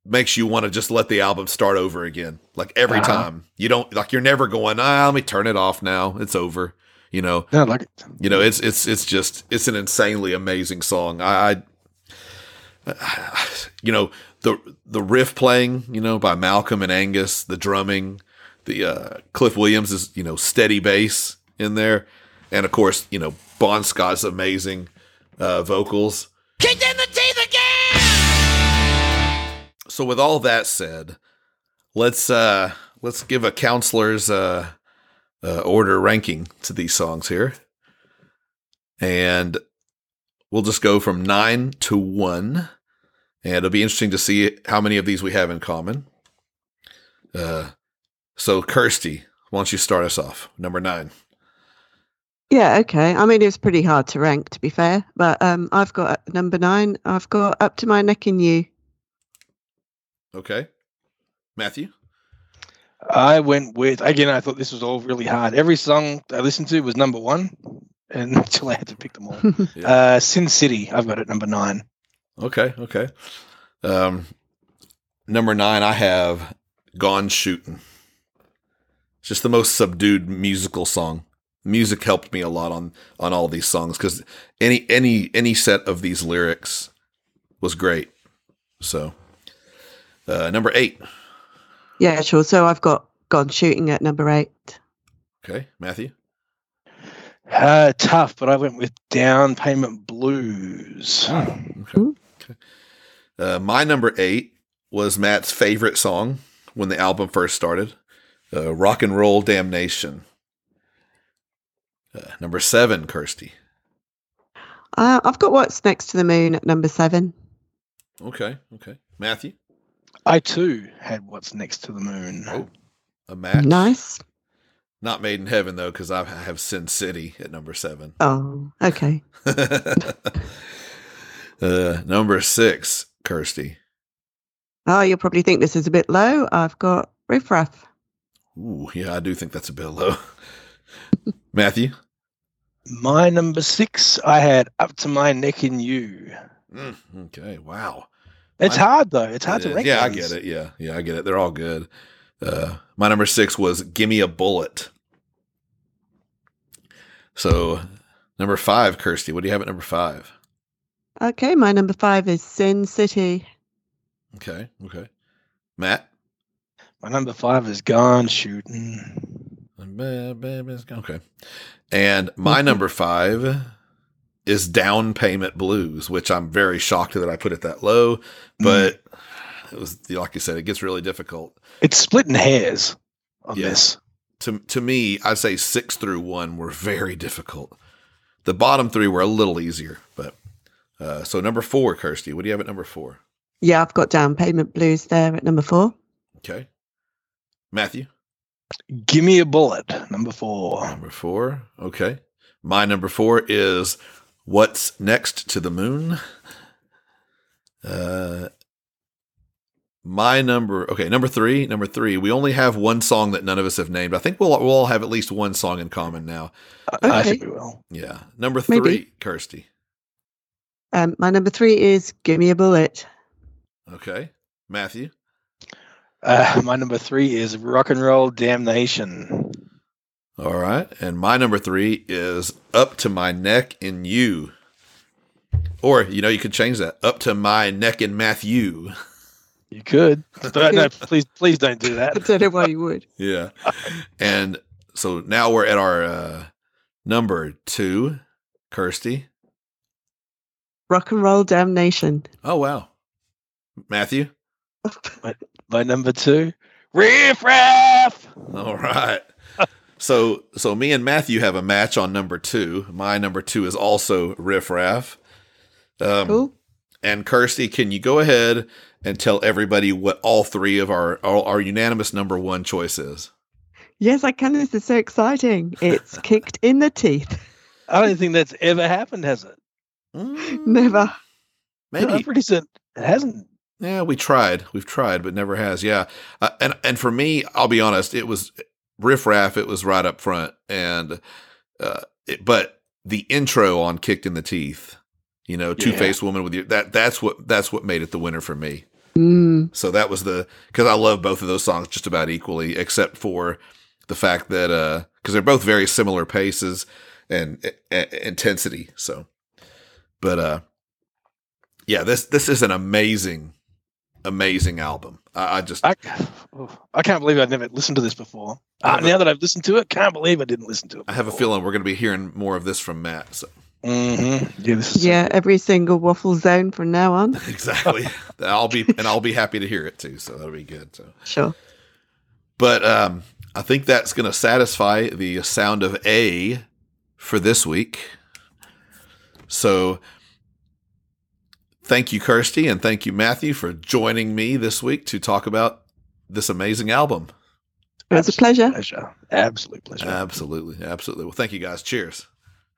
makes you want to just let the album start over again. Like every Uh-huh. time. You don't like you're never going, ah, let me turn it off now. It's over. You know, No, like you know, it's it's it's just it's an insanely amazing song. I, I you know, the the riff playing, you know, by Malcolm and Angus, the drumming, the uh, Cliff Williams is you know steady bass in there, and of course you know Bon Scott's amazing uh, vocals. Kicked in the teeth again! So with all that said, let's uh let's give a counselor's uh, uh order ranking to these songs here. And we'll just go from 9 to 1. And it'll be interesting to see how many of these we have in common. Uh so Kirsty, why don't you start us off? Number 9. Yeah, okay. I mean, it was pretty hard to rank, to be fair, but um, I've got number nine. I've got up to my neck in you. Okay. Matthew? I went with again. I thought this was all really hard. Every song I listened to was number one, and until I had to pick them all. Yeah. uh, Sin City, I've got it number nine. Okay, okay. Um, number nine, I have "Gone Shooting." It's just the most subdued musical song. Music helped me a lot on on all these songs because any any any set of these lyrics was great. So, uh, number eight. Yeah, sure. So I've got Gone Shooting at number eight. Okay, Matthew. Uh, tough, but I went with Down Payment Blues. Okay. okay. Uh, my number eight was Matt's favorite song when the album first started. Uh, rock and roll damnation. Uh, number seven, Kirsty. Uh, I've got what's next to the moon at number seven. Okay, okay. Matthew, I too had what's next to the moon. Oh. a match. Nice. Not Made in Heaven though, because I have Sin City at number seven. Oh, okay. uh, number six, Kirsty. Oh, you'll probably think this is a bit low. I've got Riff Raff. Ooh, yeah, I do think that's a bit low. Matthew. My number six, I had up to my neck in you. Mm, okay, wow. It's Mine- hard though. It's hard It to rank. Yeah, I get it. Yeah, yeah, I get it. They're all good. Uh, my number six was "Gimme a Bullet." So, number five, Kirsty. What do you have at number five? Okay, my number five is Sin City. Okay, okay. Matt. My number five is gone shooting. Okay. And my number five is Down Payment Blues, which I'm very shocked that I put it that low, but it was like you said, it gets really difficult. It's splitting hairs on Yeah. this. to to me, I'd say six through one were very difficult. The bottom three were a little easier, but uh, so number four, Kirsty, what do you have at number four? Yeah, I've got Down Payment Blues there at number four. Okay, Matthew, Give me a bullet. Number four. number four. Okay, my number four is what's next to the moon. Uh, my number, okay, number three, number three. We only have one song that none of us have named. I think we'll we'll all have at least one song in common now. I, I think we will. Yeah, number Maybe. three, Kirsty. Um, my number three is Give Me a Bullet. Okay, Matthew. Uh, my number three is rock and roll damnation. All right. And my number three is up to my neck in you. Or, you know, you could change that up to my neck in Matthew. You could, but no, please, please don't do I that. don't know why you would. Yeah. and so now we're at our uh, number two, Kirsty. Rock and Roll Damnation. Oh, wow. Matthew. My number two, riff raff. All right. So, so me and Matthew have a match on number two. My number two is also Riff Raff. Um, Cool. And Kirsty, can you go ahead and tell everybody what all three of our our, our unanimous number one choice is? Yes, I can. This is so exciting. It's kicked in the teeth. I don't think that's ever happened, has it? Mm, Never. I'm Maybe. pretty certain it hasn't. Yeah, we tried. We've tried, but never has. Yeah. Uh, and and for me, I'll be honest, it was Riff Raff. It was right up front, and uh, it, but the intro on "Kicked in the Teeth," you know, Two Faced Woman with you. That that's what that's what made it the winner for me. Mm. So that was the because I love both of those songs just about equally, except for the fact that uh because they're both very similar paces and uh, intensity. So, but uh, yeah, this this is an amazing, amazing album. I, I just I, oh, I can't believe I'd never listened to this before. Uh, now that I've listened to it, can't believe I didn't listen to it. I have a feeling we're going to be hearing more of this from Matt. So Mhm. Yeah, this is Yeah, every single waffle zone from now on. exactly, I'll be and I'll be happy to hear it too. So that'll be good. So. Sure. But um, I think that's going to satisfy the sound of A for this week. So thank you, Kirsty, and thank you, Matthew, for joining me this week to talk about this amazing album. It was a pleasure. pleasure. Absolute pleasure. Absolutely. Absolutely. Well, thank you guys. Cheers.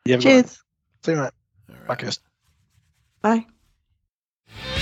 yeah, everyone. Cheers. See you, mate. All right. Bye, Kirsten. Bye.